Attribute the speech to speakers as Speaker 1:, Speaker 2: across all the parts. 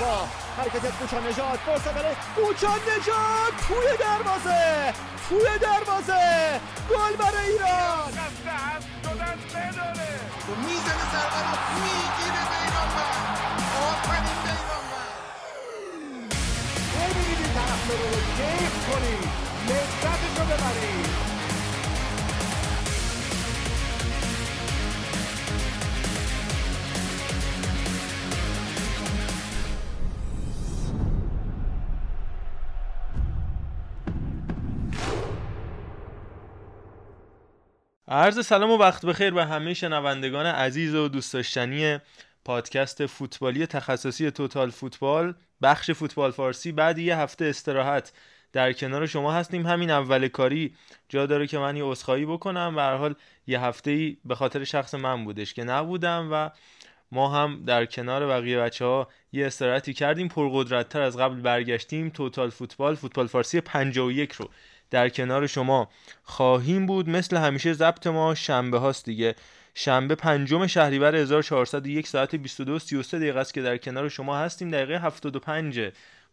Speaker 1: اشتباه حرکت کوچا نجات فرصت برای کوچا نجات توی دروازه توی دروازه. گل برای ایران.
Speaker 2: می‌زنه ضربه رو می‌گیره بیرانوند آفرین بیرانوند
Speaker 1: ببینید طرف رو کیف کنید لذتش رو ببرید
Speaker 3: عرض سلام و وقت بخیر به همه شنوندگان عزیز و دوست داشتنی پادکست فوتبالی تخصصی توتال فوتبال. بخش فوتبال فارسی بعد یه هفته استراحت در کنار شما هستیم. همین اول کاری جا داره که من یه عذرخواهی بکنم. و هر حال یه هفته ای به خاطر شخص من بودش که نبودم و ما هم در کنار بقیه بچه ها یه استراحتی کردیم. پرقدرتتر از قبل برگشتیم. توتال فوتبال فوتبال فارسی 51 رو در کنار شما خواهیم بود مثل همیشه ضبط ما شنبه هاست دیگه. شنبه پنجم شهریور 1401 ساعت 22 33 دقیقه است که در کنار شما هستیم. دقیقه 75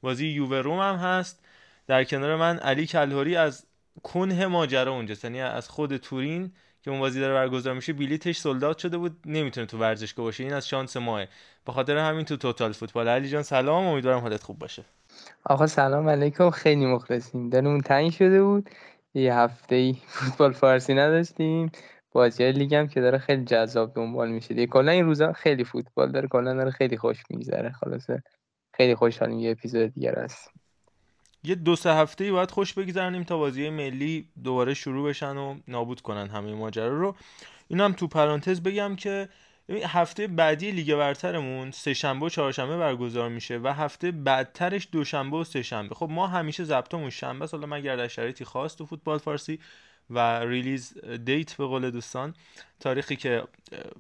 Speaker 3: بازی یووه روم هم هست. در کنار من علی کلهوری از کنه ماجرا اونجا یعنی از خود تورین که اون بازی داره برگزار میشه بلیتش سولدات شده بود. نمی‌تونه تو ورزشگاه باشه. این از شانس ماه. به خاطر همین تو توتال فوتبال. علی جان سلام. امیدوارم حالت خوب باشه.
Speaker 4: آقا سلام علیکم. خیلی مخلصیم. دلمون تنگ شده بود. یه هفته ای فوتبال فارسی نداشتیم. بازی لیگ هم که داره خیلی جذاب دنبال میشه. دیگه کلا این روزا خیلی فوتبال داره کلا داره خیلی خوش میگذره. خلاصه خیلی خوشحالیم یه اپیزود دیگر هست
Speaker 3: یه دو سه هفته ای باید خوش بگذرنیم تا بازی ملی دوباره شروع بشن و نابود کنن همه ماجرا رو. اینم تو پرانتز بگم که هفته بعدی لیگ برترمون سه شنبه و چهارشنبه برگزار میشه و هفته بعدترش دوشنبه و سه شنبه خب ما همیشه ضبطمون شنبه است. حالا مگر در شرایطی خاص تو فوتبال فارسی و release date به قول دوستان تاریخی که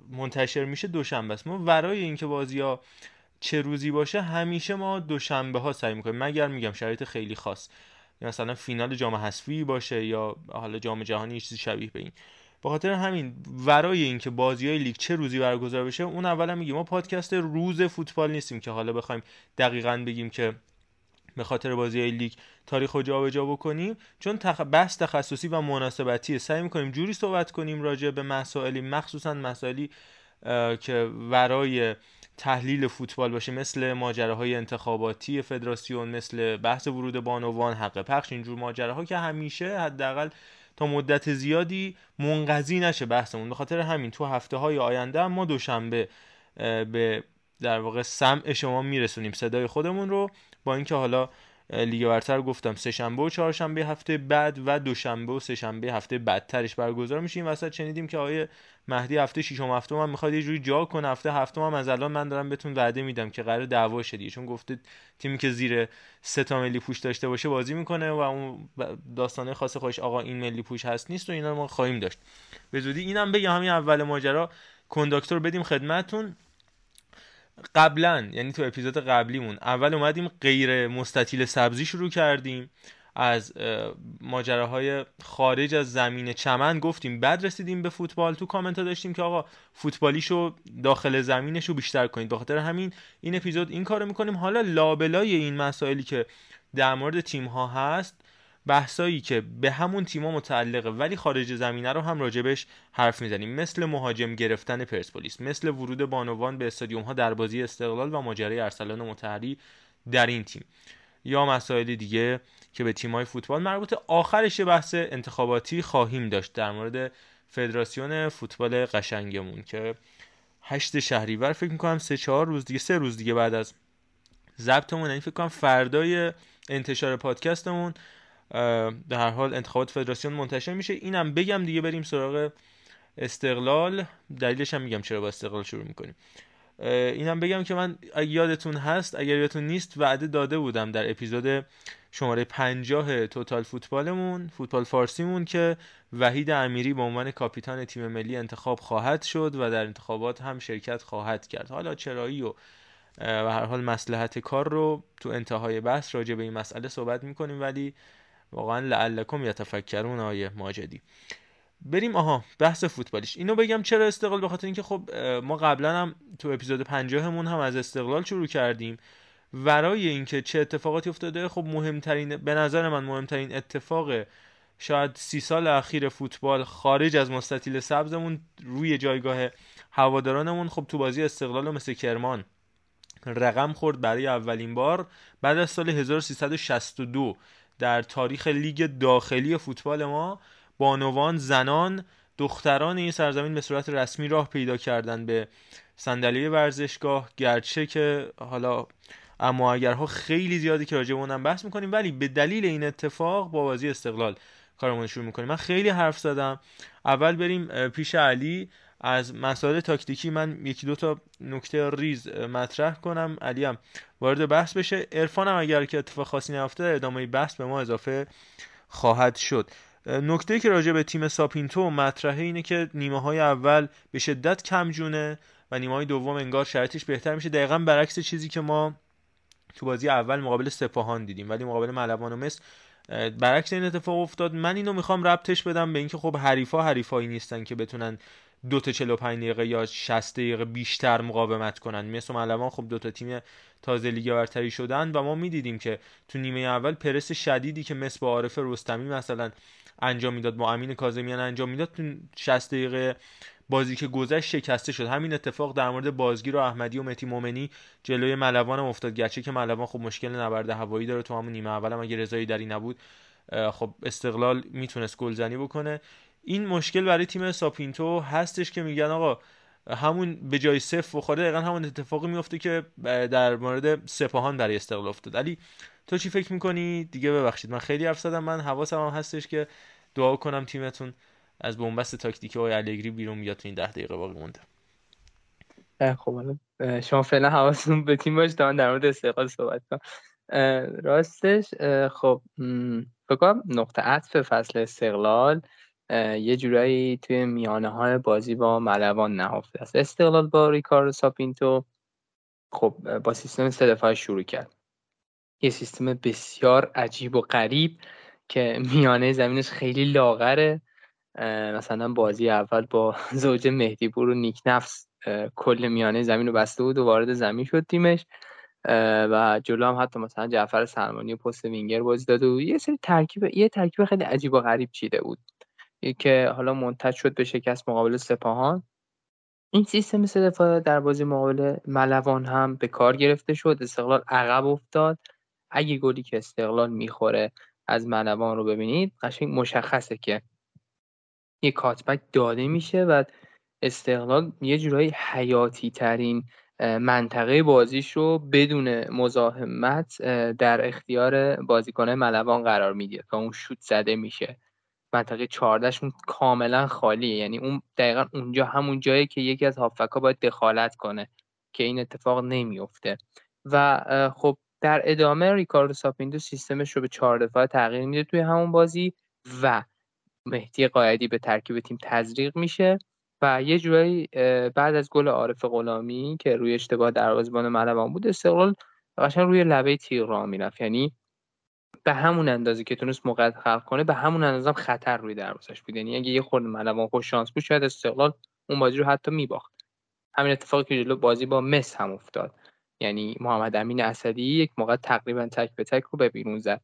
Speaker 3: منتشر میشه دوشنبه است. ما ورای اینکه بازی ها چه روزی باشه همیشه ما دوشنبه ها سعی می‌کنیم. مگر میگم شرایط خیلی خاص. مثلا فینال جام حذفی باشه یا حالا جام جهانی چیزی شبیه به این. به خاطر همین ورای اینکه بازی های لیگ چه روزی برگزار بشه اون اولا میگیم ما پادکست روز فوتبال نیستیم که حالا بخوایم دقیقا بگیم که به خاطر بازی های لیگ تاریخ رو جابجا بکنیم. چون تخ... بحث تخصصی و مناسبتی سعی می‌کنیم جوری صحبت کنیم راجع به مسائلی مخصوصا مسائلی که ورای تحلیل فوتبال باشه مثل ماجراهای انتخاباتی فدراسیون مثل بحث ورود بانوان حق پخش اینجور ماجراها که همیشه حداقل تا مدت زیادی منقضی نشه بحثمون. به خاطر همین تو هفته های آینده ما دوشنبه به در واقع سمع شما میرسونیم صدای خودمون رو با اینکه حالا لیگ برتر گفتم سه شنبه و چهارشنبه هفته بعد و دوشنبه و سه شنبه هفته بعدترش برگزار میشه این وسط شنیدیم که آقای مهدی هفته ششم هفته هم می‌خواد یه جوری جا کنه. هفته هفتم هم از الان من دارم بهتون وعده میدم که قرار دعوا شه چون گفته تیمی که زیر سه تا ملی پوش داشته باشه بازی می‌کنه و اون داستانه خاص خوش آقا این ملی پوش هست نیست و اینا ما خواهیم داشت. به زودی اینم بگم همین اول ماجرا. کنداکتور بدیم خدمتتون. قبلا یعنی تو اپیزود قبلیمون اول اومدیم غیر مستطیل سبزی شروع کردیم. از ماجراهای خارج از زمین چمن گفتیم. بعد رسیدیم به فوتبال. تو کامنت ها داشتیم که آقا فوتبالیشو داخل زمینشو بیشتر کنید. به خاطر همین این اپیزود این کارو می‌کنیم. حالا لابلای این مسائلی که در مورد تیم ها هست بحثایی که به همون تیما متعلقه ولی خارج زمینه رو هم راجبش حرف می‌زنیم. مثل مهاجم گرفتن پرسپولیس مثل ورود بانوان به استادیوم ها در بازی استقلال و ماجرای ارسلان متحری در این تیم. یا مسائل دیگه که به تیمای فوتبال مربوطه آخرش بحث انتخاباتی خواهیم داشت در مورد فدراسیون فوتبال قشنگمون که هشت شهریور فکر می‌کنم سه چهار روز دیگه سه روز دیگه بعد از ضبطمون یعنی فکر کنم فردای انتشار پادکستمون در هر حال انتخابات فدراسیون منتشر میشه. اینم بگم دیگه بریم سراغ استقلال. دلیلش هم میگم چرا با استقلال شروع می‌کنیم. اینم بگم که من اگه یادتون هست اگر یادتون نیست وعده داده بودم در اپیزود شماره پنجاه توتال فوتبالمون فوتبال فارسیمون که وحید امیری به عنوان کاپیتان تیم ملی انتخاب خواهد شد و در انتخابات هم شرکت خواهد کرد. حالا چرایی و و هر حال مسلحت کار رو تو انتهای بحث راجع به این مسئله صحبت می‌کنیم ولی واقعا لعلکم یتفکرون آیه ماجدی. بریم آها بحث فوتبالیش. اینو بگم چرا استقلال؟ به خاطر اینکه خب ما قبلا هم تو اپیزود پنجاهمون هم از استقلال شروع کردیم. ورای اینکه چه اتفاقاتی افتاده خب مهمترین به نظر من مهمترین اتفاق شاید سی سال اخیر فوتبال خارج از مستطیل سبزمون روی جایگاه هوادارانمون خب تو بازی استقلال و مثل کرمان رقم خورد برای اولین بار بعد از سال 1362 در تاریخ لیگ داخلی فوتبال ما بانوان زنان دختران این سرزمین به صورت رسمی راه پیدا کردن به صندلی ورزشگاه. گرچه که حالا اما اگرها خیلی زیادی که راجع به بحث می‌کنیم ولی به دلیل این اتفاق با بازی استقلال کارمون شروع می‌کنیم. من خیلی حرف زدم. اول بریم پیش علی. از مسائل تاکتیکی من یکی دو تا نکته ریز مطرح کنم. علی هم وارد بحث بشه. عرفان هم اگر که اتفاق خاصی نیفته ادامه بحث به ما اضافه خواهد شد. نکته که راجع به تیم ساپینتو مطرحه اینه که نیمه های اول به شدت کم جونه و نیمه های دوم انگار شرطش بهتر میشه. دقیقا برعکس چیزی که ما تو بازی اول مقابل سپاهان دیدیم ولی مقابل ملوان و مصر برعکس این اتفاق افتاد. من اینو می‌خوام ربطش بدم به اینکه خب حریفا حریفایی نیستن که بتونن دو تا 45 دقیقه یا 60 دقیقه بیشتر مقاومت کنن. مثل ملوان خب دو تا تیم تازه لیگ برتری شدن و ما می‌دیدیم که تو نیمه اول پرس شدیدی که مثل با عارف رستمی مثلا انجام می‌داد با امین کاظمیان انجام می‌داد تو 60 دقیقه بازی که گذشت شکسته شد. همین اتفاق در مورد بازگیر و احمدی و متی مومنی جلوی ملوان هم افتاد. گرچه که ملوان خب مشکل نبرد هوایی داره تو همون نیمه اول هم اگه رضایی دری نبود خب استقلال می‌تونست گلزنی بکنه. این مشکل برای تیم ساپینتو هستش که میگن آقا همون به جای صفر بخوره دقیقا همون اتفاقی میفته که در مورد سپاهان برای استقلال افتاد. علی تو چی فکر می‌کنی؟ دیگه ببخشید من خیلی حرف زدم من حواسم هم هستش که دعا کنم تیمتون از بنبست تاکتیکی های الگری بیرون بیاد تو این ده دقیقه باقی مونده.
Speaker 4: خب شما فعلا حواستون به تیم باش تا در مورد استقلال صحبت کنم. راستش خب بگم نقطه عطف فصل استقلال یه جورایی توی میانه های بازی با ملوان نهفته است. استقلال با ریکاردو ساپینتو خب با سیستم سه شروع کرد. یه سیستم بسیار عجیب و غریب که میانه زمینش خیلی لاغره. مثلا بازی اول با زوج مهدیپور و نیک نفس کل میانه زمین رو بسته بود و وارد زمین شد تیمش. و جلو هم حتی مثلا جعفر سلمانی پست وینگر بازی داده بود. یه سری ترکیب یه ترکیب خیلی عجیب و غریب چیده بود. که حالا منتج شد به شکست مقابل سپاهان. این سیستم سه دفاعه در بازی مقابل ملوان هم به کار گرفته شد. استقلال عقب افتاد. اگه گلی که استقلال می‌خوره از ملوان رو ببینید قشنگ مشخصه که یه کاتبک داده میشه و استقلال یه جورایی حیاتی ترین منطقه بازیش رو بدون مزاحمت در اختیار بازیکنه ملوان قرار میده تا اون شوت زده میشه. منطقه 14 شون کاملا خالیه. یعنی اون دقیقا اونجا همون جایی که یکی از هافکا باید دخالت کنه که این اتفاق نمیفته و خب در ادامه ریکاردو ساپیندو سیستمش رو به چهار دفعه تغییر میده توی همون بازی و مهدی قایدی به ترکیب تیم تزریق میشه و یه جورایی بعد از گل عارف غلامی که روی اشتباه دروازه‌بان ملوان بود استقلال قشنگ روی لبه تیر راه می‌رفت. یعنی به همون اندازه که تونست موقعیت خلق کنه به همون اندازه خطر روی دروازش بود. یعنی اگه یه خورده ملوان خوش شانس بود شاید استقلال اون بازی رو حتی میباخت. همین اتفاقی که جلو بازی با مس هم افتاد. یعنی محمد امین اسدی یک موقع تقریبا تک به تک رو به بیرون زد.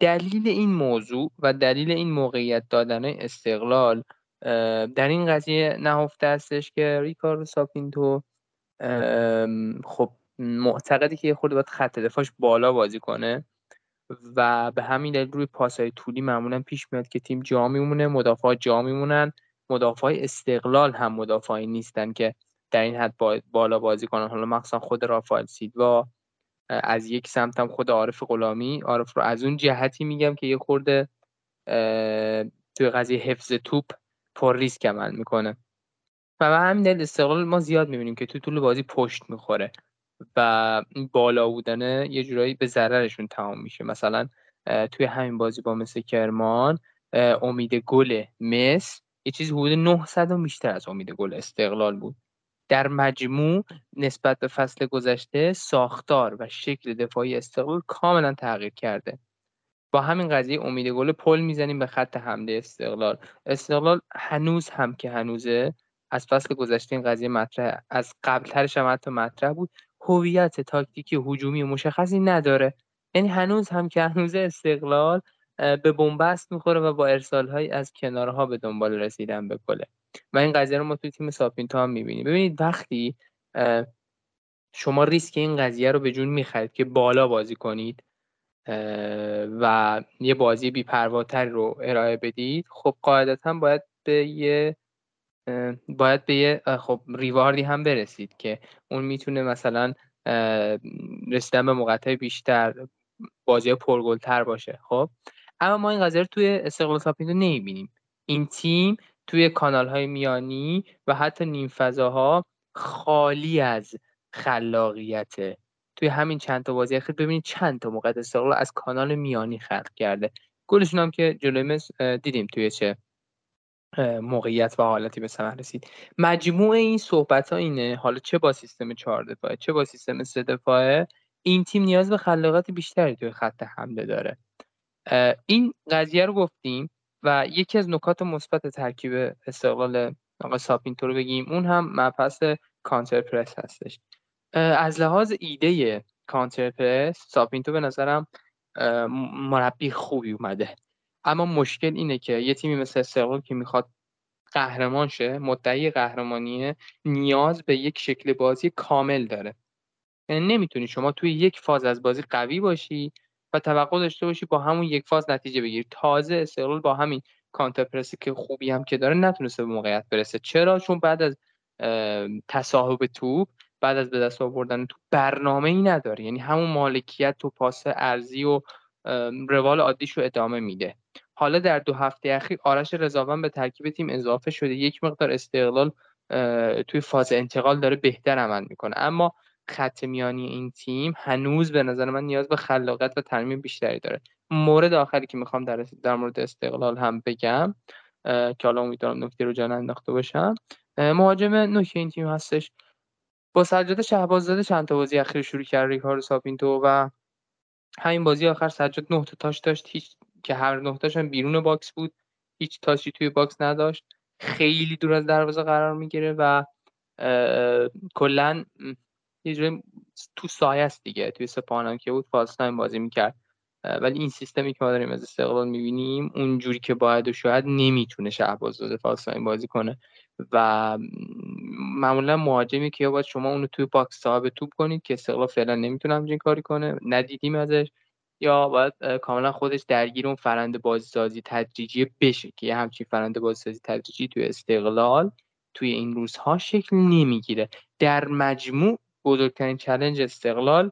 Speaker 4: دلیل این موضوع و دلیل این موقعیت دادن استقلال در این قضیه نهفته هستش که ریکارو ساپینتو خب معتقدی که یه خورده باید خط دفاعش بالا بازی کنه. و به همین دلیل روی پاسهای طولی معمولا پیش میاد که تیم جا میمونه مدافع جا میمونن. مدافع استقلال هم مدافعی نیستن که در این حد بالا بازی کنن. حالا مخصوصا خود رافائل سیدوا از یک سمت هم خود عارف غلامی. عارف رو از اون جهتی میگم که یه خورده توی قضیه حفظ توپ پر ریسک عمل می‌کنه. و به همین دلیل استقلال ما زیاد می‌بینیم که تو طول بازی پشت می‌خوره. و بالا بودن یه جورایی به ضررشون تمام میشه. مثلا توی همین بازی با مثل کرمان امید گل مس یه چیزی حدود 900 و بیشتر از امید گل استقلال بود. در مجموع نسبت به فصل گذشته ساختار و شکل دفاعی استقلال کاملا تغییر کرده. با همین قضیه امید گل پل می‌زنیم به خط حمله استقلال. استقلال هنوز هم که هنوزه از فصل گذشته این قضیه مطرح از قبلترش هم حتی مطرح بود. هویت تاکتیکی هجومی مشخصی نداره. یعنی هنوز هم که هنوز استقلال به بنبست می‌خوره و با ارسال از کنارها به دنبال رسیدن به گله و این قضیه رو ما توی تیم ساپینتو هم می‌بینیم. ببینید وقتی شما ریسک این قضیه رو به جون می‌خرید که بالا بازی کنید و یه بازی بیپرواتر رو ارائه بدید خب قاعدتا باید به یه باید به یه خب ریواردی هم برسید که اون می‌تونه مثلا رسیدن به مقطع بیشتر بازی پرگلتر باشه خب؟ اما ما این قضیه رو توی استقلال ساپینتو نمی‌بینیم. این تیم توی کانال های میانی و حتی نیم فضاها خالی از خلاقیته توی همین چند تا بازی اخیر ببینید چند تا موقع استقلال از کانال میانی خلق کرده. گلشون هم که جلوی دیدیم توی چه؟ موقعیت و حالتی به ثمر رسید. مجموع این صحبت ها اینه حالا چه با سیستم چهار دفاعه چه با سیستم سه دفاعه این تیم نیاز به خلاقیت بیشتری توی خط حمله داره. این قضیه رو گفتیم و یکی از نکات مثبت ترکیب استقلال آقا ساپینتو رو بگیم اون هم مبحث counter press هستش. از لحاظ ایده counter press ساپینتو به نظرم مربی خوبی اومده. اما مشکل اینه که یه تیمی مثل استقلال که می‌خواد قهرمان شه مدعی قهرمانیه نیاز به یک شکل بازی کامل داره. یعنی نمی‌تونی شما توی یک فاز از بازی قوی باشی و توقع داشته باشی با همون یک فاز نتیجه بگیری. تازه استقلال با همین کانتر پرسی که خوبی هم که داره نتونسته به موقعیت برسه. چرا؟ چون بعد از تصاحب توپ بعد از به دست آوردن تو برنامه ای نداره. یعنی همون مالکیت تو پاس ارزی و روال عادیش رو ادامه میده. حالا در دو هفته اخیر آرش رضاوند به ترکیب تیم اضافه شده. یک مقدار استقلال توی فاز انتقال داره بهتر عمل می‌کنه. اما خط میانی این تیم هنوز به نظر من نیاز به خلاقیت و ترمیم بیشتری داره. مورد آخری که می‌خوام در, در مورد استقلال هم بگم که حالا امیدوارم نکته رو جا انداخته باشم. مهاجم نوک این تیم هستش. با سجاد شهباززاده چند تا بازی اخیر شروع کرد ریکاردو ساپینتو و همین بازی آخر سجاد نه تا touch داشت. هیچ که هر touch هم بیرون box بود. هیچ تاشی توی باکس نداشت. خیلی دور از دروازه قرار می‌گیره و کلا یه تو سایه است دیگه. توی سپاهان که بود فاست بازی می‌کرد. ولی این سیستمی که ما داریم از استقلال می‌بینیم اونجوری که باید و شاید نمی‌تونه شهباز داده فاست بازی کنه. و معمولا مهاجمی که باید شما اونو توی باکس صاحب توپ کنید که استقلال فعلا نمی‌تونه همچین کاری کنه. ندیدیم ازش. یا باید کاملا خودش درگیر اون فرند بازیسازی تدریجی بشه که یه همچین فرند بازیسازی تدریجی توی استقلال توی این روزها شکل نمی‌گیره. در مجموع بزرگترین چلنج استقلال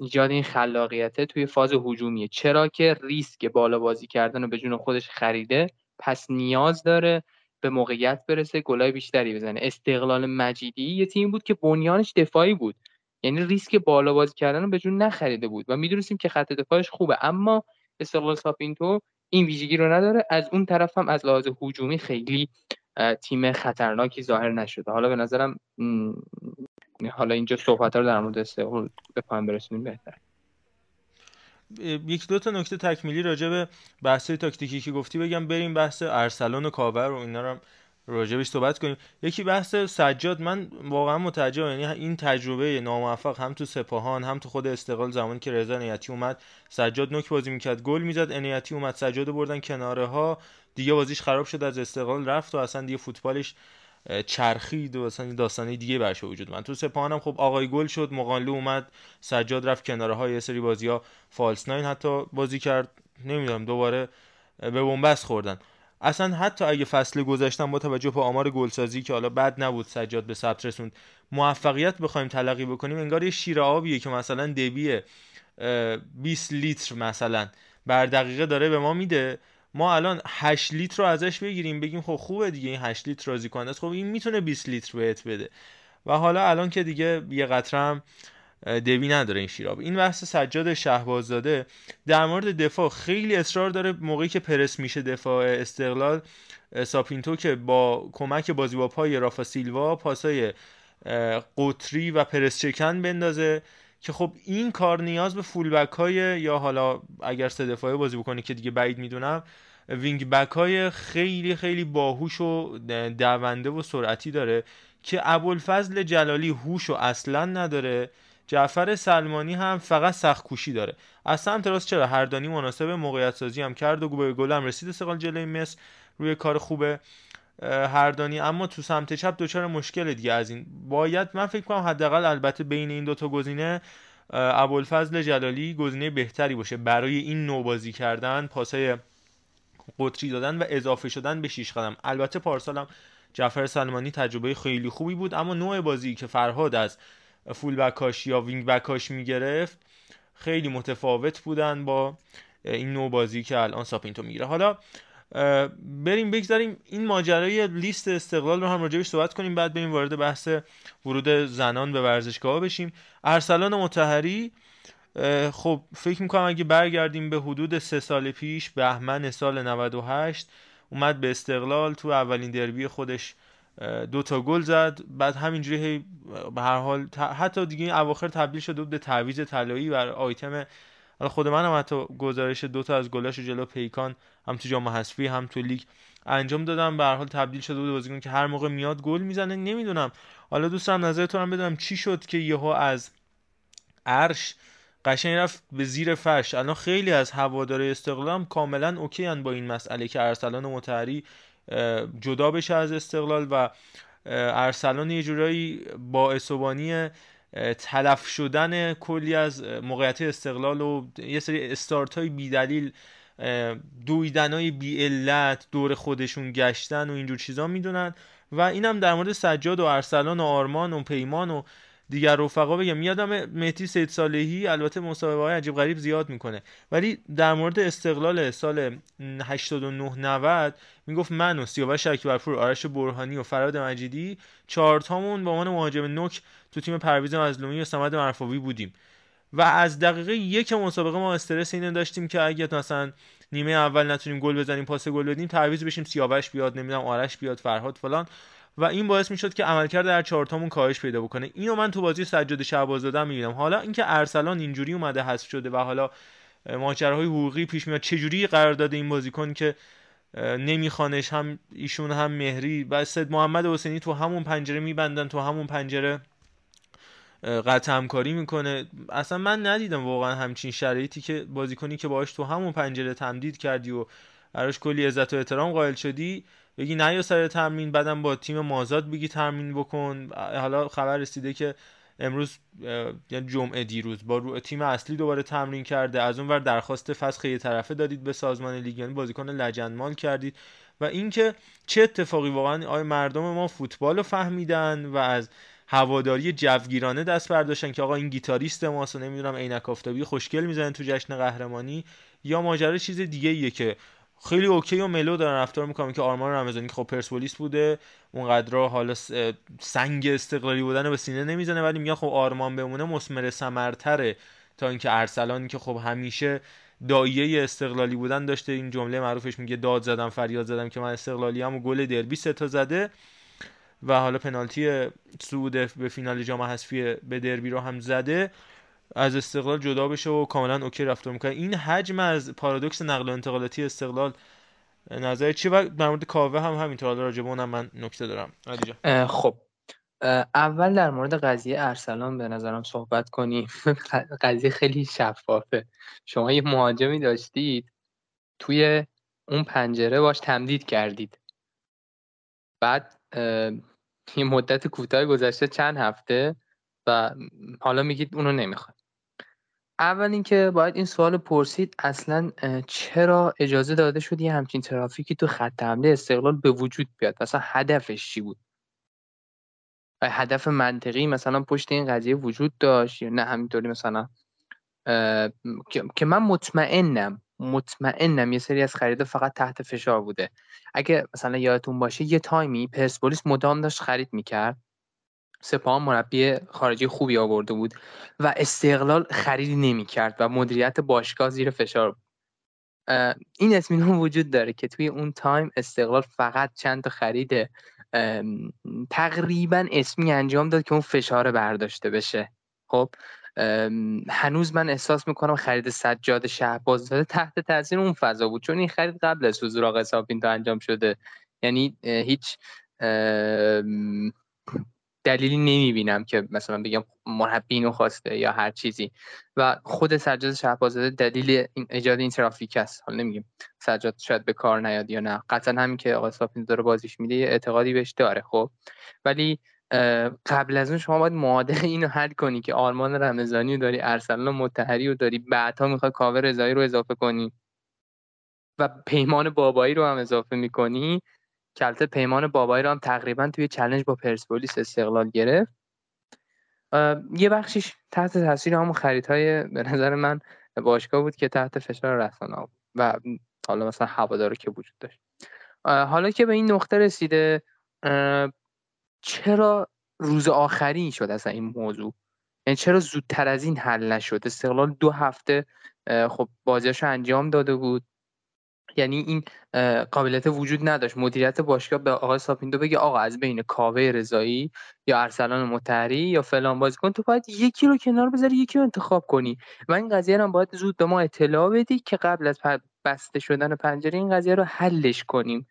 Speaker 4: ایجاد این خلاقیته توی فاز هجومیه. چرا که ریسک بالا بازی کردن رو به جون خودش خریده پس نیاز داره به موقعیت برسه گلای بیشتری بزنه. استقلال مجیدی یه تیم بود که بنیانش دفاعی بود. یعنی ریسک بالا بازی کردن رو به جون نخریده بود. و می‌دونستیم که خط دفاعش خوبه. اما استقلال ساپینتو این ویژگی رو نداره. از اون طرف هم از لحاظ هجومی خیلی تیم خطرناکی ظاهر نشده. حالا به نظرم حالا اینجا صحبت رو در مورد استقلال به پایان برسونیم بهتر.
Speaker 3: یک دو تا نکته تکمیلی راجع به بحث تاکتیکی که گفتی بگم. بریم بحث ارسلان و کاوه و اینا رو راجبش صحبت کنیم. یکی بحث سجاد من واقعا متعجبم یعنی این تجربه ناموفق هم تو سپاهان هم تو خود استقلال زمانی که رضا نیتی اومد سجاد نوک بازی می‌کرد گل می‌زد انیتی اومد سجاد بردن کناره ها دیگه بازیش خراب شد از استقلال رفت و اصلا دیگه فوتبالش چرخید و اصلا داستانی دیگه برش وجود من تو سپاهانم خب آقای گل شد مقانلو اومد سجاد رفت کناره های سری بازی ها فالس ناین حتی بازی کرد نمی‌دونم دوباره به بنبست خوردن. اصلا حتی اگه فصل گذشتن با توجه به آمار گلسازی که حالا بد نبود سجاد به ثبت رسوند موفقیت بخوایم تلقی بکنیم انگار یه شیر آبیه که مثلا دبی 20 لیتر مثلا بر دقیقه داره به ما میده. ما الان 8 لیتر رو ازش بگیریم بگیم خب خوبه دیگه این 8 لیتر راضی کننده است. خب این می‌تونه 20 لیتر بهت بده. و حالا الان که دیگه یه قطره دوی نداره این شیراب. این بحث سجاد شهباززاده در مورد دفاع خیلی اصرار داره موقعی که پرس میشه دفاع استقلال ساپینتو که با کمک بازی با پای رافا سیلوا پاسای قطری و پرس چکن بندازه که خب این کار نیاز به fullback های یا حالا اگر سه دفاعه بازی بکنه که دیگه بعید می‌دونم wing back های خیلی خیلی باهوش و دونده و سرعتی داره که ابوالفضل جلالی هوشو اصلا نداره. جعفر سلمانی هم فقط سخت کوشی داره. از سمت راست چرا؟ هردانی مناسب موقعیت سازی هم کرد و به گل هم رسید. استقلال جلوی مصر روی کار خوبه هردانی اما تو سمت چپ دچار مشکل دیگه از این. باید من فکر کنم حداقل البته بین این دوتا گزینه ابوالفضل جلالی گزینه بهتری باشه. برای این نوع بازی کردن پاسای قطری دادن و اضافه شدن به شیش قدم. البته پارسالم جعفر سلمانی تجربه خیلی خوبی بود اما نوع بازی که فرهاد از full back اش یا wing back اش می‌گرفت خیلی متفاوت بودن با این نوع بازی که الان ساپینتو می‌گیره. حالا بریم بگذاریم این ماجرای لیست استقلال رو هم راجبش صحبت کنیم بعد بریم وارد بحث ورود زنان به ورزشگاه بشیم. ارسلان مطهری خب فکر می‌کنم اگه برگردیم به حدود سه سال پیش بهمن سال 98 اومد به استقلال تو اولین دربی خودش دو تا گل زد. بعد همینجوری به هر حال حتی دیگه این اواخر تبدیل بود به تعویض طلایی بر آیتم خود من هم حتی گزارش دو تا از گلاش جلو پیکان هم تو جام حذفی هم تو لیگ انجام دادم. به هر حال تبدیل شده بود بازیکن که هر موقع میاد گل می‌زنه. نمی‌دونم. حالا دوستم نظرتون هم بدونم چی شد که یهو از عرش قشنگ رفت به زیر فرش. الان خیلی از هواداره استقلال کاملا okay با این مسئله که ارسلان مطهری جدا بشه از استقلال و ارسلان یه جورایی با اسوانی تلف شدن کلی از موقعیت استقلال و یه سری استارت های بیدلیل دویدن های بی علت دور خودشون گشتن و اینجور چیزا می‌دونن. و اینم در مورد سجاد و ارسلان و آرمان و پیمان و دیگر رفقا بگم یادم مهدی سید صالحی البته مسابقه های عجیب غریب زیاد می‌کنه. ولی در مورد استقلال سال 89 90 می‌گفت من و سیاوش اکبرپور آرش برهانی و فراد مجیدی چهار تامون به عنوان مهاجم نوک تو تیم پرویز مظلومی و سمد مرفوی بودیم. و از دقیقه یک مسابقه ما استرس اینو داشتیم که اگه مثلا نیمه اول نتونیم گل بزنیم پاس گل بدیم تعویض بشیم سیاوش بیاد نمی‌دونم آرش بیاد فرهاد فلان. و این باعث می‌شد که عملکرد در چهارتامون کاهش پیدا بکنه. اینو من تو بازی سجاد شعباز دادم می‌بینم. حالا اینکه ارسلان اینجوری اومده حذف شده و حالا ماجراهای حقوقی پیش میاد چه جوری قرار داده این بازیکن که نمیخوانش؟ هم ایشون هم مهری و سید محمد حسینی تو همون پنجره میبندن تو همون پنجره قطع همکاری می‌کنه. اصلا من ندیدم واقعا همچین شرایطی که بازیکنی که باهاش تو همون پنجره تمدید کردی و براش کلی عزت و احترام قائل شدی بگی نه یا سر تمرین بعدم با تیم مازاد بگی تمرین بکن. حالا خبر رسیده که امروز یعنی جمعه دیروز با رو تیم اصلی دوباره تمرین کرده. از اون ور درخواست فسخ یه طرفه دادید به سازمان لیگ یعنی بازیکن لجنمال کردید. و اینکه چه اتفاقی واقعا آیا مردم ما فوتبال رو فهمیدن و از هواداری جوگیرانه دست برداشتن که آقا این گیتاریست ماست و نمی‌دونم عینک آفتابی خوشگل می‌زنن تو جشن قهرمانی یا ماجرا چیز دیگه ایه که خیلی okay و mellow دارن رفتار می‌کنن. که آرمان رمضانی که خب پرسپولیس بوده اونقدر حالا سنگ استقلالی بودن به سینه نمی‌زنه ولی میگن خب آرمان بمونه مسمر سمرتره تا اینکه ارسلان که خب همیشه دایه استقلالی بودن داشته. این جمله معروفش میگه داد زدم فریاد زدم که من استقلالی هم و گل دربی سه زده. و حالا پنالتی صعود به فینال جام حذفی به دربی رو هم زده. از استقلال جدا بشه و کاملا اوکی رفتار می‌کنه. این حجم از پارادوکس نقل و انتقالاتی استقلال نظر چی و در مورد کاوه هم همینطور. حالا راجبه اونم من نکته دارم.
Speaker 4: خب. اول در مورد قضیه ارسلان به نظرم صحبت کنیم. قضیه خیلی شفافه. شما یه مهاجمی داشتید توی اون پنجره باش تمدید کردید. بعد یه مدت کوتاه گذشته چند هفته و حالا میگید اونو نمی‌خواد. اول اینکه باید این سوال پرسید اصلا چرا اجازه داده شد یه همچین ترافیکی تو خط حمله استقلال به وجود بیاد؟ مثلا هدفش چی بود؟ هدف منطقی مثلا پشت این قضیه وجود داشت یا نه؟ همینطوری مثلا که من مطمئنم مطمئنم یه سری از خرید فقط تحت فشار بوده. اگه مثلا یادتون باشه یه تایمی پرسپولیس مدام داشت خرید می‌کرد. سپاه مربی خارجی خوبی آورده بود و استقلال خریدی نمی‌کرد و مدیریت باشگاه زیر فشار بود. این اطمینان وجود داره که توی اون time استقلال فقط چند تا خرید تقریبا اسمی انجام داد که اون فشار برداشته بشه. خب هنوز من احساس می‌کنم خرید سجاد شهبازاده تحت تاثیر اون فضا بود چون این خرید قبل از حضور آقای ساپینتو انجام شده. یعنی هیچ دلیلی نمی‌بینم که مثلا بگم مربی اینو خواسته یا هر چیزی. و خود سجاد شهبازاده دلیل این ایجاد این ترافیک است. حالا نمیگیم سجاد شاید به کار نیاد یا نه. قطعا همین که آقای ساپینتو داره بازیش میده یه اعتقادی بهش داره خب. ولی قبل از اون شما باید معادل اینو حل کنی که آرمان رمضانی رو داری ارسلان متحری رو داری بعدها می‌خوای کاوه رضایی رو اضافه کنی و پیمان بابایی رو هم اضافه می‌کنی. که پیمان بابایی رو هم تقریبا توی چلنج با پرسپولیس استقلال گرفت. یه بخشیش تحت تاثیر همون خریدهای به نظر من باشگاه بود که تحت فشار رسانه بود و حالا مثلا هوادارو که وجود داشت. حالا که به این نقطه رسیده چرا روز آخری شد اصلا این موضوع؟ یعنی چرا زودتر از این حل نشد؟ استقلال دو هفته خب بازیاشو انجام داده بود. یعنی این قابلیت وجود نداشت. مدیریت باشگاه به آقای ساپیندو بگه آقا از بین کاوه رضایی یا ارسلان مطهری یا فلان بازیکن تو باید یکی رو کنار بذاری یکی رو انتخاب کنی. و این قضیه رو باید زود به ما اطلاع بدی که قبل از بسته شدن پنجره این قضیه رو حلش کنیم.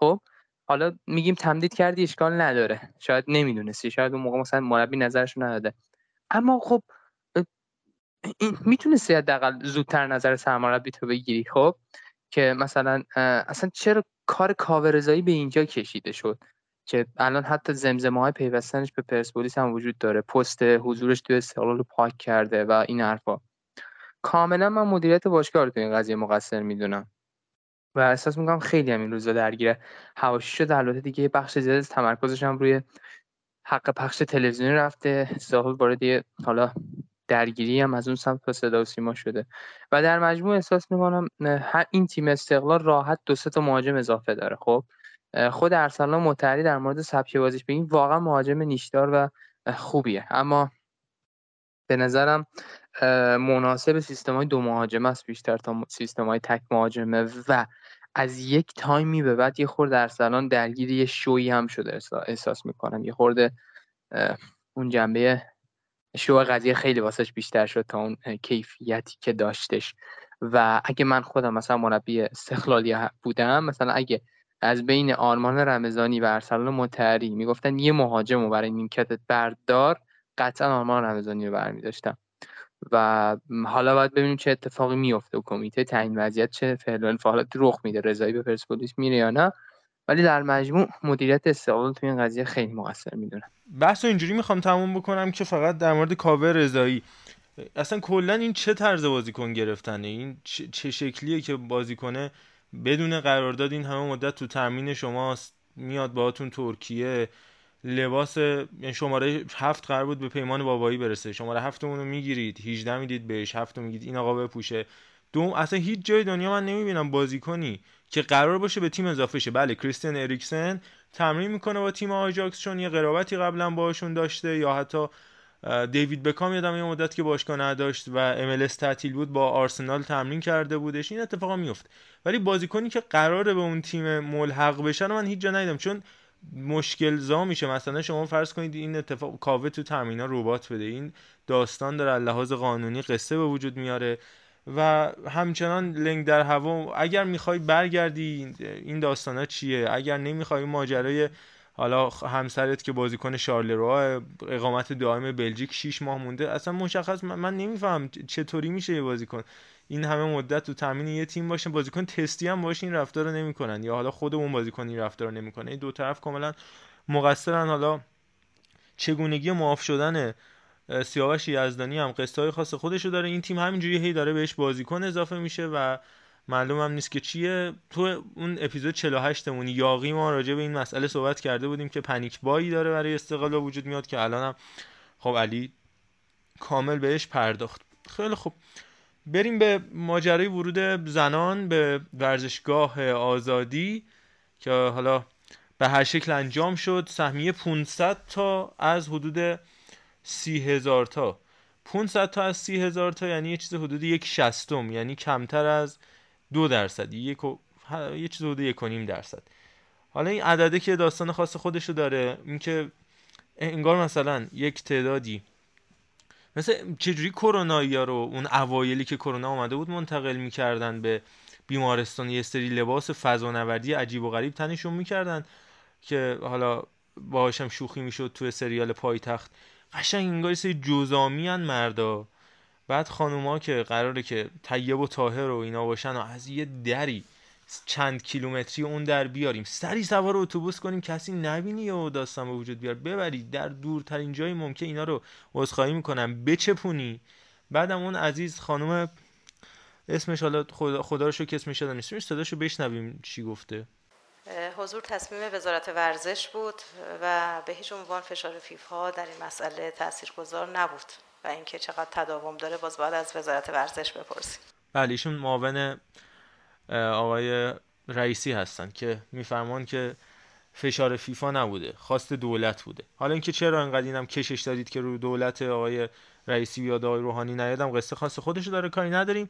Speaker 4: خب؟ حالا میگیم تمدید کردی اشکال نداره. شاید نمی‌دونستی شاید اون موقع مثلا مربی نظرش نداده. اما خب این می‌تونستی حداقل زودتر نظر سرمربی تو بگیری خب؟ که مثلا اصلا چرا کار کاورزایی به اینجا کشیده شد؟ که الان حتی زمزمه های پیوستنش به پرسپولیس هم وجود داره. پست حضورش توی استقلال رو پاک کرده و این حرفا. کاملا من مدیریت باشگاه رو تو این قضیه مقصر می‌دونم. و احساس می‌کنم خیلی هم این روزا درگیره. حواشی شده البته دیگه بخش زیاد تمرکزش هم روی حق پخش تلویزیونی رفته. استقلال وارد حالا درگیری هم از اون سمت صدا و سیما شده. و در مجموع احساس می‌کنم این تیم استقلال راحت دو سه تا مهاجم اضافه داره خب؟ خود ارسلان متحری در مورد سبک بازیش بگیم واقعا مهاجم نیشدار و خوبیه. اما به نظرم مناسب سیستم های دو مهاجمه است بیشتر تا سیستم های تک مهاجمه و از یک تایمی به بعد یه خورده ارسلان درگیری یه شویی هم شده احساس می‌کنم. یه خورده اون جنبه شو قضیه خیلی واسش بیشتر شد تا اون کیفیتی که داشتش. و اگه من خودم مثلا مربی استقلالی بودم مثلا اگه از بین آرمان رمضانی و ارسلان متحری می‌گفتن یه مهاجم رو برای نیمکتت بردار قطعا آرمان رمضانی رو برمیداشتم. و حالا باید ببینیم چه اتفاقی میفته و کمیته تعیین وضعیت چه فعل فعالاتی رخ میده رضایی به پرسپولیس میره یا نه. ولی در مجموع مدیریت استقلال تو این قضیه خیلی مقصر می‌دونم.
Speaker 3: بحث اینجوری می‌خوام تموم بکنم که فقط در مورد کاوه رضایی. اصلا کلا این چه طرز بازیکن گرفتنه این چه شکلیه که بازیکنه بدون قرارداد این همه مدت تو تامین شماست میاد باهاتون ترکیه. لباس یعنی شماره هفت قرار بود به پیمان بابایی برسه. شماره هفتمون رو می‌گیرید 18 می‌دید بهش هفت میگید این آقا بپوشه. دوم اصلا هیچ جای دنیا من نمی‌بینم بازیکنی که قرار باشه به تیم اضافه شه. بله کریستین اریکسن تمرین می‌کنه با تیم آجاکس چون یه قرابتی قبلا باشون داشته یا حتی دیوید بکام یادم یه مدت که باشگاه نداشت و ام تعطیل بود با آرسنال تمرین کرده بودش. این اتفاقا میفته ولی بازیکنی که قراره به اون تیم ملحق بشه من هیچ جا ندیدم چون مشکل زا میشه. مثلا شما فرض کنید این اتفاق کاوه تو تامینا ربات بده. این داستان داره لحاظ قانونی قصه به وجود میاره. و همچنان لنگ در هوا اگر می‌خوای برگردی این داستان ها چیه؟ اگر نمی‌خوای ماجرای حالا همسرت که بازیکن شارلرو اقامت دائم بلژیک 6 ماه مونده اصلا مشخص من, من نمیفهم چطوری میشه یه بازیکن. این همه مدت تو تامین یه تیم باشه بازیکن تستی هم باشه این رفتار رو نمی‌کنن. یا حالا خود اون بازیکن این رفتار رو نمی‌کنه. دو طرف کاملا مقصرن. حالا چگونگی معاف شدن سیاوش یزدانی هم قصه های خاص خودشو داره. این تیم همینجوری هی داره بهش بازیکن اضافه میشه و معلوم هم نیست که چیه. تو اون اپیزود 48 مون یاقی ما راجع به این مسئله صحبت کرده بودیم که پنیک بایی داره برای استقلال وجود میاد که الان هم خب علی کامل بهش پرداخت. خیلی خوب. بریم به ماجرای ورود زنان به ورزشگاه آزادی که حالا به هر شکل انجام شد. سهمیه 500 تا از حدود سی هزار تا. 500 تا از سی هزار تا یعنی یه چیز حدود یک شستم یعنی کمتر از دو درصد. یک و... یه چیز حدود یک و نیم درصد. حالا این عدده که داستان خاص خودشو داره اینکه انگار مثلا یک تعدادی مثل چجوری کرونا یا رو اون اوایلی که کرونا آمده بود منتقل می‌کردن به بیمارستان یه سری لباس فضانوردی عجیب و غریب تنشون می‌کردن که حالا باهاشم شوخی می‌شد توی سریال پایتخت. قشنگ انگار سری جزامی مردا. بعد خانوما که قراره که طیب و طاهر و اینا باشن و از یه دری چند کیلومتری اون در بیاریم. سری سوار اتوبوس کنیم کسی نبینی و داستان به وجود بیار. ببری در دورترین جایی ممکن اینا رو عذرخواهی می‌کنم. بچپونی. بعدم اون عزیز خانم اسمش حالا خدا, خدا رو شکر اسمش یادم نیست. صداشو بشنویم چی گفته.
Speaker 5: حضور تصمیم وزارت ورزش بود و به هیچ عنوان فشار فیفا در این مسئله تاثیرگذار نبود و اینکه چقدر تداوم داره باز باید از وزارت ورزش بپرسیم.
Speaker 3: بله ایشون معاون آقای رئیسی هستن که میفرمان که فشار فیفا نبوده خواست دولت بوده. حالا اینکه چرا انقدر اینم کشش دادید که رو دولت آقای رئیسی یا آقای روحانی نیادم قصه خاص خودشو داره کاری نداریم.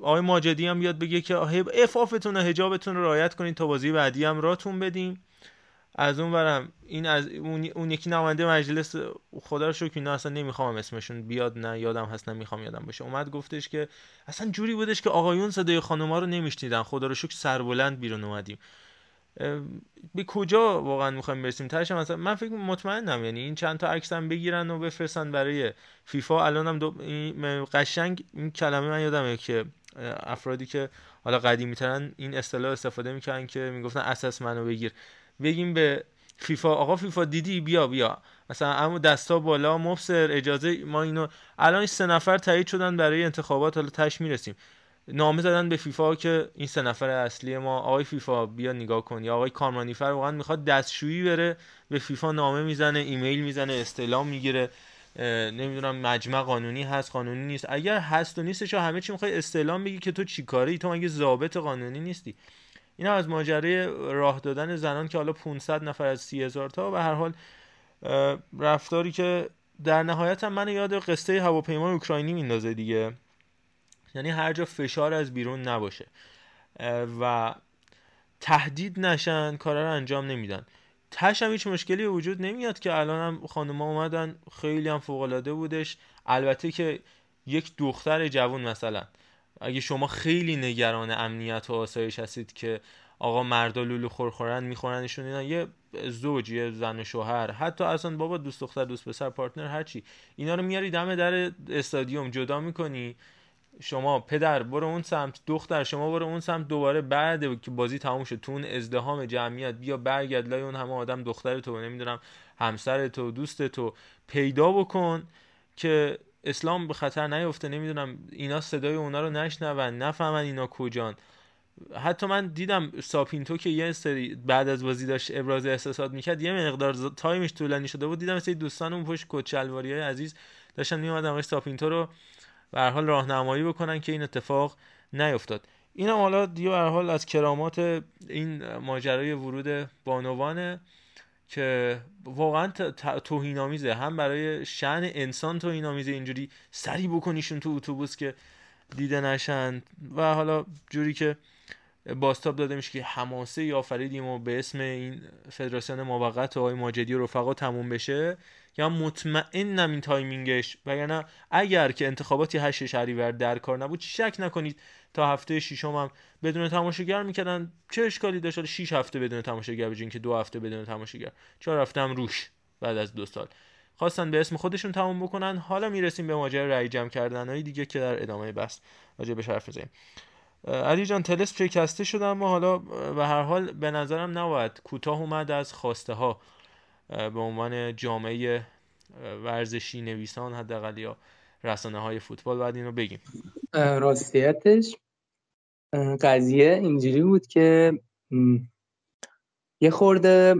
Speaker 3: آقای ماجدی هم بیاد بگه که افافتون و حجابتون رو رعایت کنید تا بازی بعدی هم راتون بدیم از اون برم این از اون, یکی نماینده مجلس خدا رو شکر اینا اصلا نمی‌خوام اسمشون بیاد نه یادم هست نمی‌خوام یادم باشه. اومد گفتش که اصلا جوری بودش که آقایون صدای خانوما رو نمیشنیدن. خدا رو شکر سربلند بیرون اومدیم. به کجا واقعا می‌خوایم برسیم؟ تاش مثلا من فکر مطمئنم یعنی این چند تا عکس هم بگیرن و بفرستن برای فیفا. الانم دو قشنگ این کلمه من یادمه که افرادی که حالا قدیمی ترن این اصطلاح استفاده می‌کنن که می‌گفتن اساس منو بگیر. بگیم به فیفا آقا فیفا دیدی؟ بیا بیا. مثلا اما دستا بالا مبصر اجازه ما اینو الان سه نفر تایید شدن برای انتخابات حالا تش می‌رسیم. نامه زدن به فیفا که این سه نفر اصلی ما آقای فیفا بیا نگاه کن یا آقای کارمانیفر واقعا می‌خواد دستشویی بره به فیفا نامه می‌زنه ایمیل می‌زنه استعلام می‌گیره. نمی‌دونم مجمع قانونی هست قانونی نیست. اگر هست و نیستش همه چی می‌خوای استعلام بگی که تو چیکاری تو مگه ضابط قانونی نیستی؟ این از ماجرای راه دادن زنان که حالا 500 نفر از 30 هزار تا و هر حال رفتاری که در نهایت هم من یاد قصه هواپیمای اوکراینی میندازه دیگه. یعنی هر جا فشار از بیرون نباشه. و تهدید نشن کارا رو انجام نمیدن. تش هم هیچ مشکلی وجود نمیاد که الان هم خانوما اومدن خیلی هم فوق بودش. البته که یک دختر جوون مثلا. اگه شما خیلی نگران امنیت و آسایش هستید که آقا مردا لولو خورخورن میخورنشون اینا یه زوج یه زن و شوهر حتی اصلا بابا دوست دختر دوست پسر پارتنر هرچی. اینا رو میاری دم در استادیوم جدا می‌کنی. شما پدر برو اون سمت دختر شما برو اون سمت دوباره بعد که بازی تموم شد تو اون ازدحام جمعیت بیا برگرد لای اون همه آدم دختر تو نمی‌دونم همسر تو دوست تو پیدا بکن که اسلام به خطر نیفته نمی‌دونم اینا صدای اونا رو نشنون نفهمن اینا کجان. حتی من دیدم ساپینتو که یه سری بعد از بازی داشت ابراز احساسات می‌کرد یه مقدار time ش طولانی شده بود دیدم مثل دوستان اون پشت کچلواری های عزیز داشتن میومدن ساپینتو رو به حال راهنمایی بکنن که این اتفاق نیفتاد. اینم حالا دیگه به حال از کرامات این ماجرای ورود بانوانه که واقعا توهینآمیزه. هم برای شن انسان توهینآمیزه. اینجوری سری بکنیشون تو اتوبوس که دیده نشن. و حالا جوری که باستاب داده میشه که حماسه یا فریدیم و به اسم این فدراسیون موقت و آقای ماجدی و رفقا تموم بشه. یا مطمئنم این timing ش وگرنه اگر که انتخاباتی هشت شهریور در کار نبود شک نکنید تا هفته ششم هم بدون تماشاگر می‌کردن؟ چه اشکالی داشت؟ 6 هفته بدون تماشاگر بشین که دو هفته بدون تماشاگر. چهار هفته هم روش بعد از دو سال. خواستن به اسم خودشون تموم بکنن. حالا می‌رسیم به ماجرای رأی جمع کردن های دیگه که در ادامه بحث راجع به حرف بزنیم. علی جان طلسم شکسته شد اما حالا به هر حال به نظرم نباید کوتاه اومد از خواسته ها. به عنوان جامعه ورزشی نویسان حداقل یا رسانه های فوتبال باید اینو بگیم.
Speaker 4: راستیتش قضیه اینجوری بود که یه خورده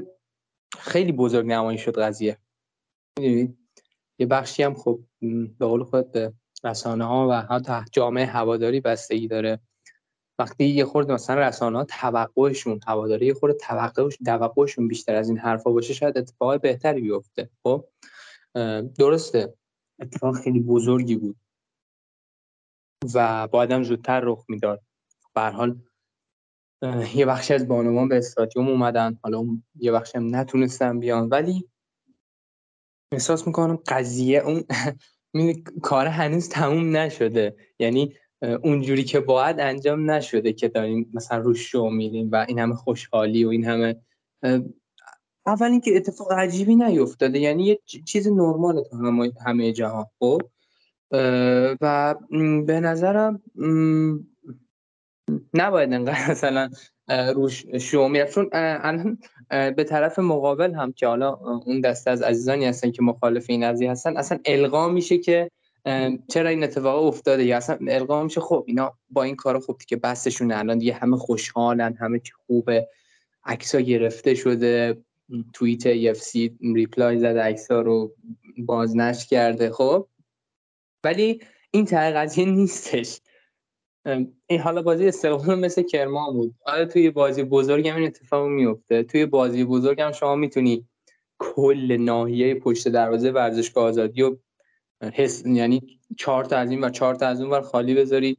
Speaker 4: خیلی بزرگ نمایی شد قضیه. یه بخشی هم خب به قول خود به رسانه ها و حتی جامعه هواداری بستگی داره. وقتی یه خورده مثلا رسانه ها توقعشون هواداری یه خورده توقعش توقعشون بیشتر از این حرفا باشه شاید اتفاق بهتری بیفته. خب؟ درسته. اتفاق خیلی بزرگی بود. و با زودتر رخ می‌داد. به حال یه بخشی از بانوان به استادیوم اومدن. حالا یه بخشی هم نتونستن بیان. ولی احساس می‌کنم قضیه اون کار هنوز تموم نشده. یعنی اونجوری که باید انجام نشده که داریم مثلا رو شو میریم و این همه خوشحالی و این همه اول اینکه اتفاق عجیبی نیفتاده. یعنی یه چیز نرماله تو همه جهان خب؟ و به نظرم نباید انقدر مثلا روش شو می‌رفت. چون الان به طرف مقابل هم که حالا اون دسته از عزیزانی هستن که مخالف این قضیه هستن اصلا القا میشه که چرا این اتفاق افتاده؟ یا اصلا القا میشه خب اینا با این کار خوب که بستشون الان دیگه همه خوشحالن همه چی خوبه. عکس گرفته شده. توییت EFC ریپلای زده عکس رو بازنش کرده. خب؟ ولی این ته قضیه نیستش. این حالا بازی استقلال مثل کرمان بود. حالا توی بازی بزرگ هم این اتفاق میفته توی بازی بزرگ هم شما می‌تونی کل ناحیه پشت دروازه ورزشگاه آزادی و حس یعنی چهار تا از این و چهار تا از اون ور خالی بذاری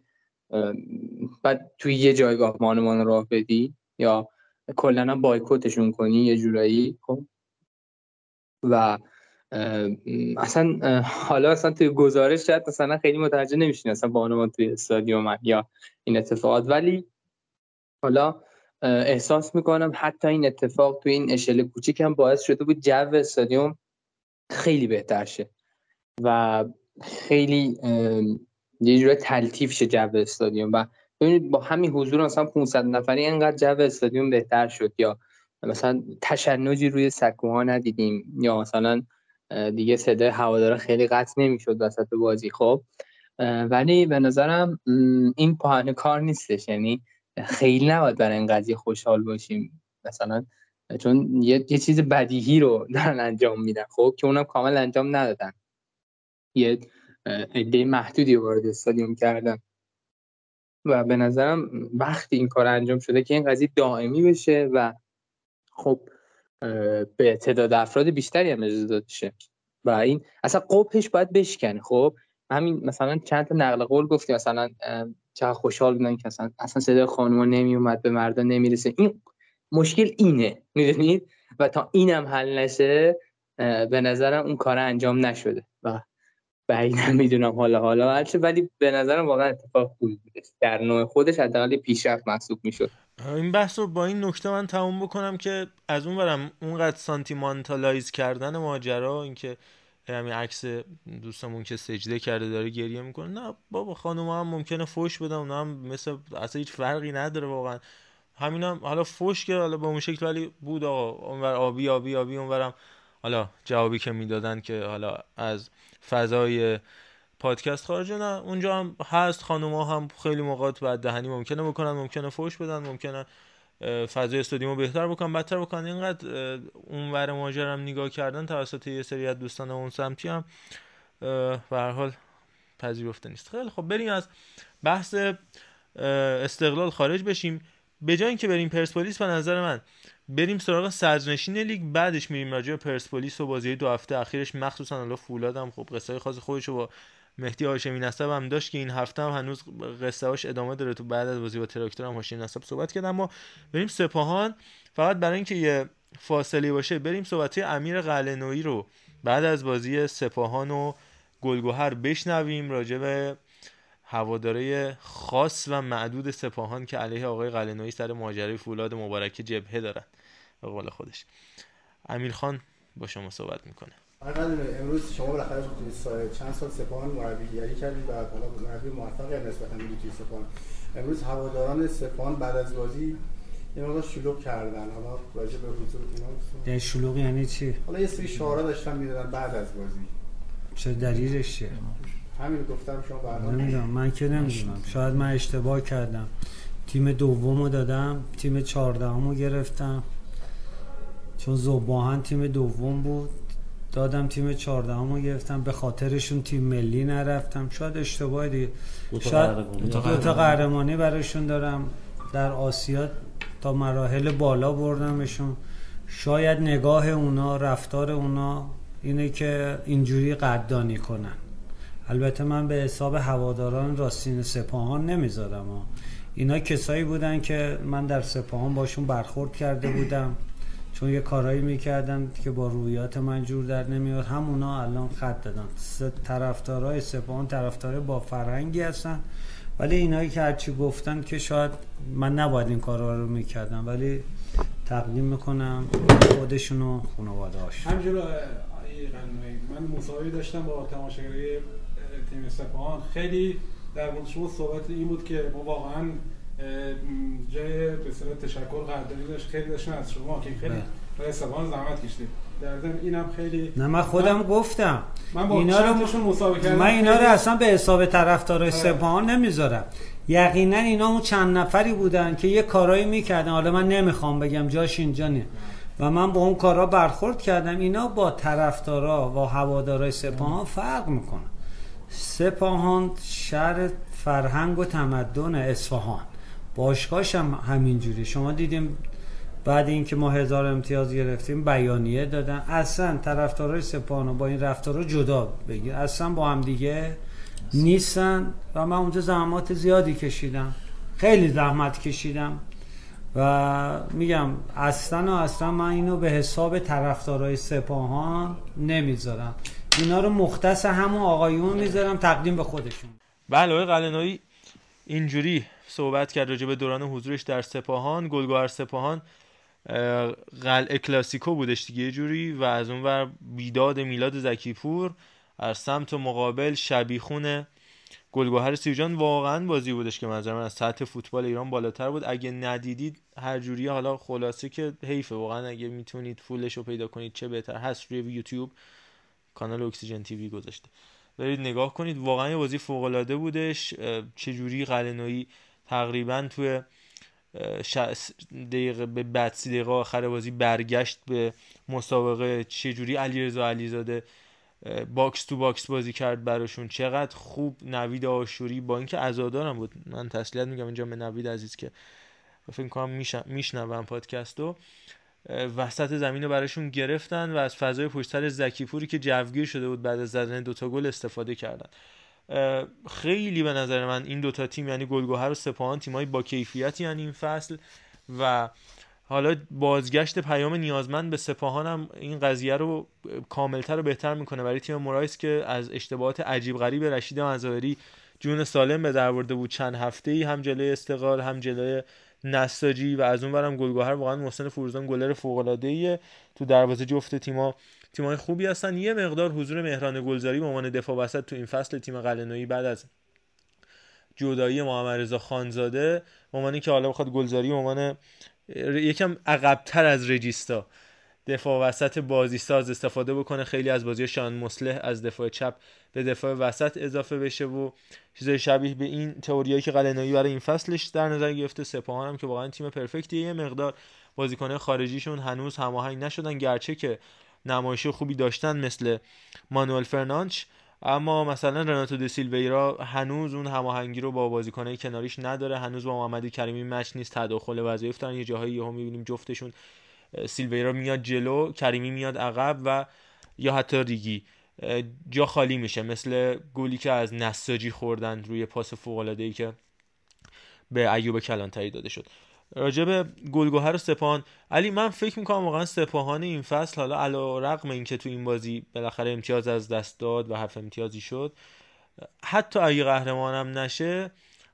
Speaker 4: بعد توی یه جایگاه مانمان راه بدی یا کلا بایکوتشون کنی یه جورایی خب؟ و اصلا حالا اصلا توی گزارش شاید مثلا خیلی متوجه نمیشین اصلا بانوان توی استادیوم یا این اتفاقات. ولی حالا احساس می‌کنم حتی این اتفاق توی این اشل کوچیک هم باعث شده بود جو استادیوم خیلی بهتر شه. و خیلی یه جوری تلتیف شه جو استادیوم و ببینید با همین حضور مثلا 500 نفری اینقدر جو استادیوم بهتر شد یا مثلا تشنجی روی سکوها ندیدیم یا مثلا دیگه صدای هوادارا خیلی قطع نمی‌شد وسط بازی خب؟ ولی به نظرم این پاهن کار نیستش یعنی خیلی نباید برای این قضیه خوشحال باشیم. مثلا چون یه, یه چیز بدیهی رو دارن انجام میدن خب؟ که اونم کامل انجام ندادن. یه عده محدودی وارد استادیوم کردن. و به نظرم وقتی این کار انجام شده که این قضیه دائمی بشه و خب به تعداد افراد بیشتری هم اجازه داده شه. و این اصلا قبهش باید بشکنه. خب همین مثلا چند تا نقل قول گفتی مثلا چه خوشحال بودن که اصلا اصلا صدای خانوما نمی اومد به مردا نمی‌رسه. این مشکل اینه می‌دونید؟ و تا اینم حل نشه به نظرم اون کار انجام نشده. بعید می‌دونم حالا حالا هرچه ولی به نظرم واقعا اتفاق خوبی بوده در نوع خودش حداقل پیشرفت محسوب می‌شد.
Speaker 3: این بحث رو با این نکته من تموم بکنم که از اون برم اونقدر سانتیمانتالایز کردن ماجرا اینکه همین عکس دوستمون که سجده کرده داره گریه می‌کنه نه بابا خانم هم ممکنه فوش بدم اونا هم مثل اصلا هیچ فرقی نداره واقعا. همین هم حالا فوش که حالا به اون شکل ولی بود آقا اونور آبی آبی آبی اونورم حالا جوابی که می‌دادن که حالا از فضای پادکست خارجه نه اونجا هم هست خانوما هم خیلی موقعات بعد دهنی ممکنه بکنن ممکنه فوش بدن ممکنه فضای استادیوم بهتر بکنن بدتر بکنن. اینقدر اونور ماجرم نگاه کردن توسط یه سری از دوستان اون سمتی هم به هر حال پذیرفته نیست. خیلی خب بریم از بحث استقلال خارج بشیم. به جای اینکه بریم پرسپولیس به نظر من بریم سراغ صدرنشین لیگ بعدش میریم راجع به پرسپولیس و بازی دو هفته اخیرش. مخصوصا الان فولادم خب قصه خاص خودش با مهدی هاشمی نسب هم داشت که این هفته هم هنوز قصه هاش ادامه داره. تو بعد از بازی با تراکتور هم هاشمی نسب صحبت کرد. اما بریم سپاهان. فقط برای اینکه یه فاصله باشه بریم صحبت امیر قلنویی رو بعد از بازی سپاهان و گلگوهر بشنویم. راجع به هواداره خاص و معدود سپاهان که علیه آقای قلنویی سر ماجرای فولاد مبارک جبهه دارن. به قول خودش. امیر خان با شما صحبت می‌کنه.
Speaker 6: امروز شما بالاخره چند سال سپاهان مربیگری کردید و حالا مربی موفقی نسبتا توی سپاهان. امروز هواداران سپاهان بعد از بازی یه مقدار شلوغ کردن. حالا راجع به حضور اینا
Speaker 7: یعنی شلوغ یعنی چی؟
Speaker 6: حالا یه سری شعارا داشتن می‌دادن بعد از بازی.
Speaker 7: چه دلیلش چیه؟
Speaker 6: همین گفتم شما بعدا
Speaker 7: نمی‌دونم. من که نمی‌دونم. شاید من اشتباه کردم. تیم دومو دادم تیم چهاردهمو گرفتم. چون زباهن تیم دوم بود. دادم تیم چهاردهمو گرفتم. به خاطرشون تیم ملی نرفتم. شاید اشتباه دیگه. شاید دو تا قهرمانی براشون دارم. در آسیا تا مراحل بالا بردمشون. شاید نگاه اونا رفتار اونا اینه که اینجوری قدردانی کنن. البته من به حساب هواداران راستین سپاهان نمی‌ذارم. اینا کسایی بودن که من در سپاهان باشون برخورد کرده بودم. چون یه کارایی می‌کردم که با رویات من جور در نمیاد همونا الان خط دادن. طرفدارای سپاهان طرفدار با فرهنگی هستن. ولی اینایی که هرچی گفتن که شاید من نباید این کارا رو می‌کردم. ولی تقدیم می‌کنم خودشون و خانواده هاش.
Speaker 8: همجور من مصاحبه داشتم با تماشاگری تیم سپاهان. خیلی در مورد شما صحبت این بود که ما واقعا جای به تشکر قدردانی داشت. خیلی داشتن از شما. که خیلی بله. برای سپاهان زحمت کشید در اینم خیلی
Speaker 7: نه من خودم من... گفتم.
Speaker 8: من با اینا رو مسابقه
Speaker 7: من اینا رو اصلا به حساب طرفدارای آره. سپاهان نمی‌ذارم. یقینا اینا اون چند نفری بودن که یه کارایی می‌کردن. حالا من نمی‌خوام بگم جاش اینجا نه و من با اون کارا برخورد کردم. اینا با طرفدارا و هوادارای سپاهان فرق می‌کنن. سپاهان شهر فرهنگ و تمدن اصفهان. باشگاهش هم همینجوری. شما دیدیم بعد اینکه ما هزار امتیاز گرفتیم بیانیه دادن. اصلا طرفدارای سپاهان با این رفتارا جدا بگیر. اصلا با هم دیگه نیستن و من اونجا زحمات زیادی کشیدم. خیلی زحمت کشیدم. و میگم اصلا و اصلا من اینو به حساب طرفدارای سپاهان نمی‌ذارم. اینا رو مختص همون آقایون می‌ذارم تقدیم به خودشون.
Speaker 3: بله آقای قلنایی اینجوری صحبت کرد راجع به دوران حضورش در سپاهان. گلگوهر سپاهان قلعه کلاسیکو بودش دیگه جوری و از اون ور بیداد میلاد زکیپور از سمت مقابل شبیخون گلگوهر سیرجان واقعا بازی بودش که منظر من از سطح فوتبال ایران بالاتر بود. اگه ندیدید هر جوری حالا خلاصه که حیفه. واقعا اگه می‌تونید فولش رو پیدا کنید چه بهتر. هست روی یوتیوب. کانال اکسیژن تیوی گذاشته. برید نگاه کنید واقعا یه بازی فوق العاده بودش. چه جوری قلنویی تقریبا توی دقیقه به بعد سی دقیقه آخر بازی برگشت به مسابقه. چجوری علیرضا علیزاده box to box بازی کرد براشون؟ چقدر خوب نوید آشوری. با اینکه عزادارم بود. من تسلیت میگم اینجا به نوید عزیز که فکر کنم میشنوم پادکست رو وسط زمین رو براشون گرفتن و از فضای پشت سر زکیپوری که جوگیر شده بود بعد از زدن دوتا گل استفاده کردن. خیلی به نظر من این دوتا تیم یعنی گلگوهر و سپاهان تیمایی با کیفیتی یعنی این فصل و حالا بازگشت پیام نیازمند به سپاهان هم این قضیه رو کاملتر و بهتر می‌کنه برای تیم مرایس که از اشتباهات عجیب غریب رشید مزاهری جون سالم به در بود. چند هفته ای هم جلوی استقلال هم جلوی نساجی و از اون برم گلگوهر واقعا محسن فروزان گلر فوق العاده تو دروازه جفت تیما تیمای خوبی هستن. یه مقدار حضور مهران گلزاری به عنوان دفاع وسط تو این فصل تیم قلنویی بعد از جدایی محمد رضا خانزاده به که حالا بخواد گلزاری به عنوان یکم عقبتر از رجیستا دفاع وسط بازی ساز استفاده بکنه. خیلی از بازی شان مسلح از دفاع چپ به دفاع وسط اضافه بشه و چیزای شبیه به این تئوریایی که قلنویی برای این فصلش در نظر گرفته. سپاهان هم که واقعا تیم پرفکتیه. یه مقدار بازیکنه خارجیشون هنوز هماهنگ نشدن. گرچه که نمایش خوبی داشتن مثل مانوئل فرناندز اما مثلا رناتو د سیلویرا هنوز اون هماهنگی رو با بازیکنای کناریش نداره. هنوز با محمد کریمی match نیست. تداخل وظایف دارن. یه جاهایی یهو می‌بینیم جفتشون سیلویرا میاد جلو کریمی میاد عقب و یا حتی ریگی جا خالی میشه. مثل گلی که از نساجی خوردن روی پاس فوق العاده ای که به ایوب کلانتری داده شد. راجب گلگوهر و سپاهان. علی من فکر می‌کنم واقعا سپاهان این فصل حالا علی رغم اینکه تو این بازی بالاخره امتیاز از دست داد و هفت امتیازی شد حتی اگه قهرمانم نشه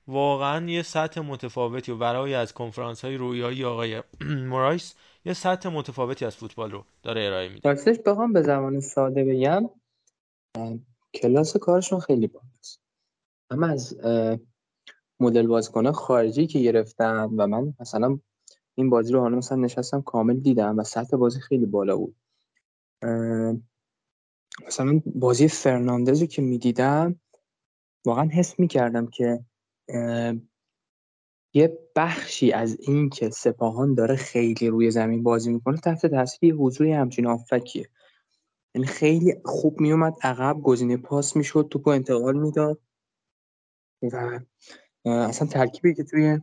Speaker 3: واقعا یه سطح متفاوتی و برای از کنفرانس های رویایی آقای مرایس یه سطح متفاوتی از فوتبال رو داره ارائه میده.
Speaker 4: راستش بخوام به زمان ساده بگم کلاس کارشون خیلی بالاست. اما از مدل بازیکن خارجی که گرفتن و من مثلا این بازی رو حالا مثلا نشستم کامل دیدم و سطح بازی خیلی بالا بود. مثلا بازی فرناندز رو که می‌دیدم واقعا حس می‌کردم که یه بخشی از این که سپاهان داره خیلی روی زمین بازی می‌کنه تحت تاثیر حضور همچین آفکیه. یعنی خیلی خوب میومد عقب گزینه پاس می‌شد توپ انتقال می‌داد و اصلا ترکیبی که توی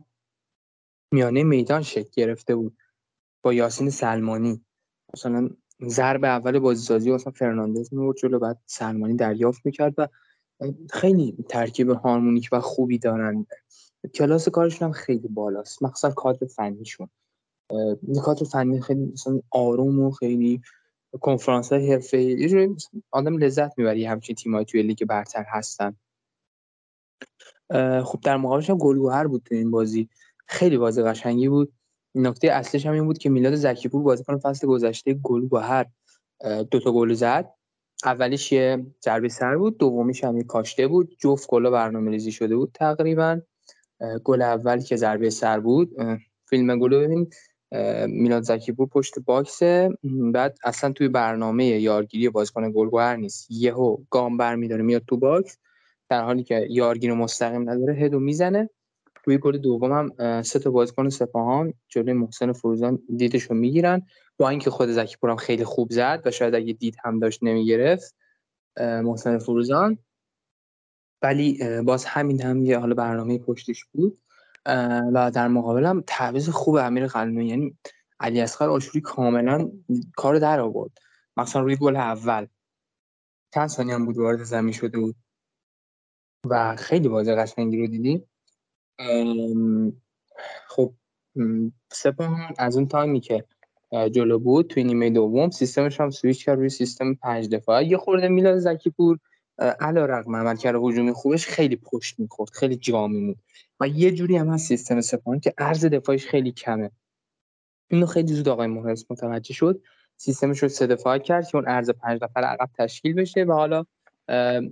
Speaker 4: میانه میدان شکل گرفته بود با یاسین سلمانی. مثلا ضرب اول بازیسازی مثلا فرناندز میورد جلو بعد سلمانی دریافت می‌کرد و خیلی ترکیب هارمونیک و خوبی دارن. کلاس کارشون هم خیلی بالاست. مخصوصا کادر فنیشون. نکات فنی خیلی مثلا آروم و خیلی کنفرانس های حرفه ای آدم لذت می‌بری همچین تیمایی توی لیگ برتر هستن. خب در مقابلش هم گلگوهر بود این بازی. خیلی بازی قشنگی بود. نکته اصلیش هم این بود که میلاد زکیپور بازیکن فصل گذشته گلگوهر دو تا گل زد. اولیش یه ضربه سر بود دومیش هم یه کاشته بود. جفت گلا برنامه ریزی شده بود تقریبا. گل اول که ضربه سر بود. فیلم گل ببین میلاد زکیپور پشت box بعد اصلا توی برنامه یارگیری بازیکن گلگوهر نیست. یهو گام برمیداره میاد تو box. در حالی که یارگیر مستقیم نداره هدو می‌زنه. روی گل دوم هم سه تا بازیکن سپاهان جلوی محسن فروزان دیدشو می‌گیرن. با اینکه خود زکیپور هم خیلی خوب زد و شاید اگه دید هم داشت نمی‌گرفت. محسن فروزان. ولی باز همین هم یه حالا برنامه پشتش بود. و در مقابل هم تعویض خوب امیر قلمی یعنی علی اصغر آشوری کاملا کار در آورد. مثلا روی گل اول. چند ثانیه هم بود وارد زمین شده بود. و خیلی بازی قشنگی رو دیدیم. خب سپاهان از اون تایمی که جلو بود توی نیمه دوم سیستمش هم سویچ کرد روی سیستم پنج دفاعه یه خورده میلاد زکی پور علا رقم عملکرد هجومی خوبش خیلی پشت می‌خورد خیلی جا میمود و یه جوری هم هست سیستم سپاهان که عرض دفاعش خیلی کمه. اینو خیلی زود آقای محرز متوجه شد. سیستمش رو سه دفاع کرد که اون عرض پنج نفر عقب تشکیل بشه و حالا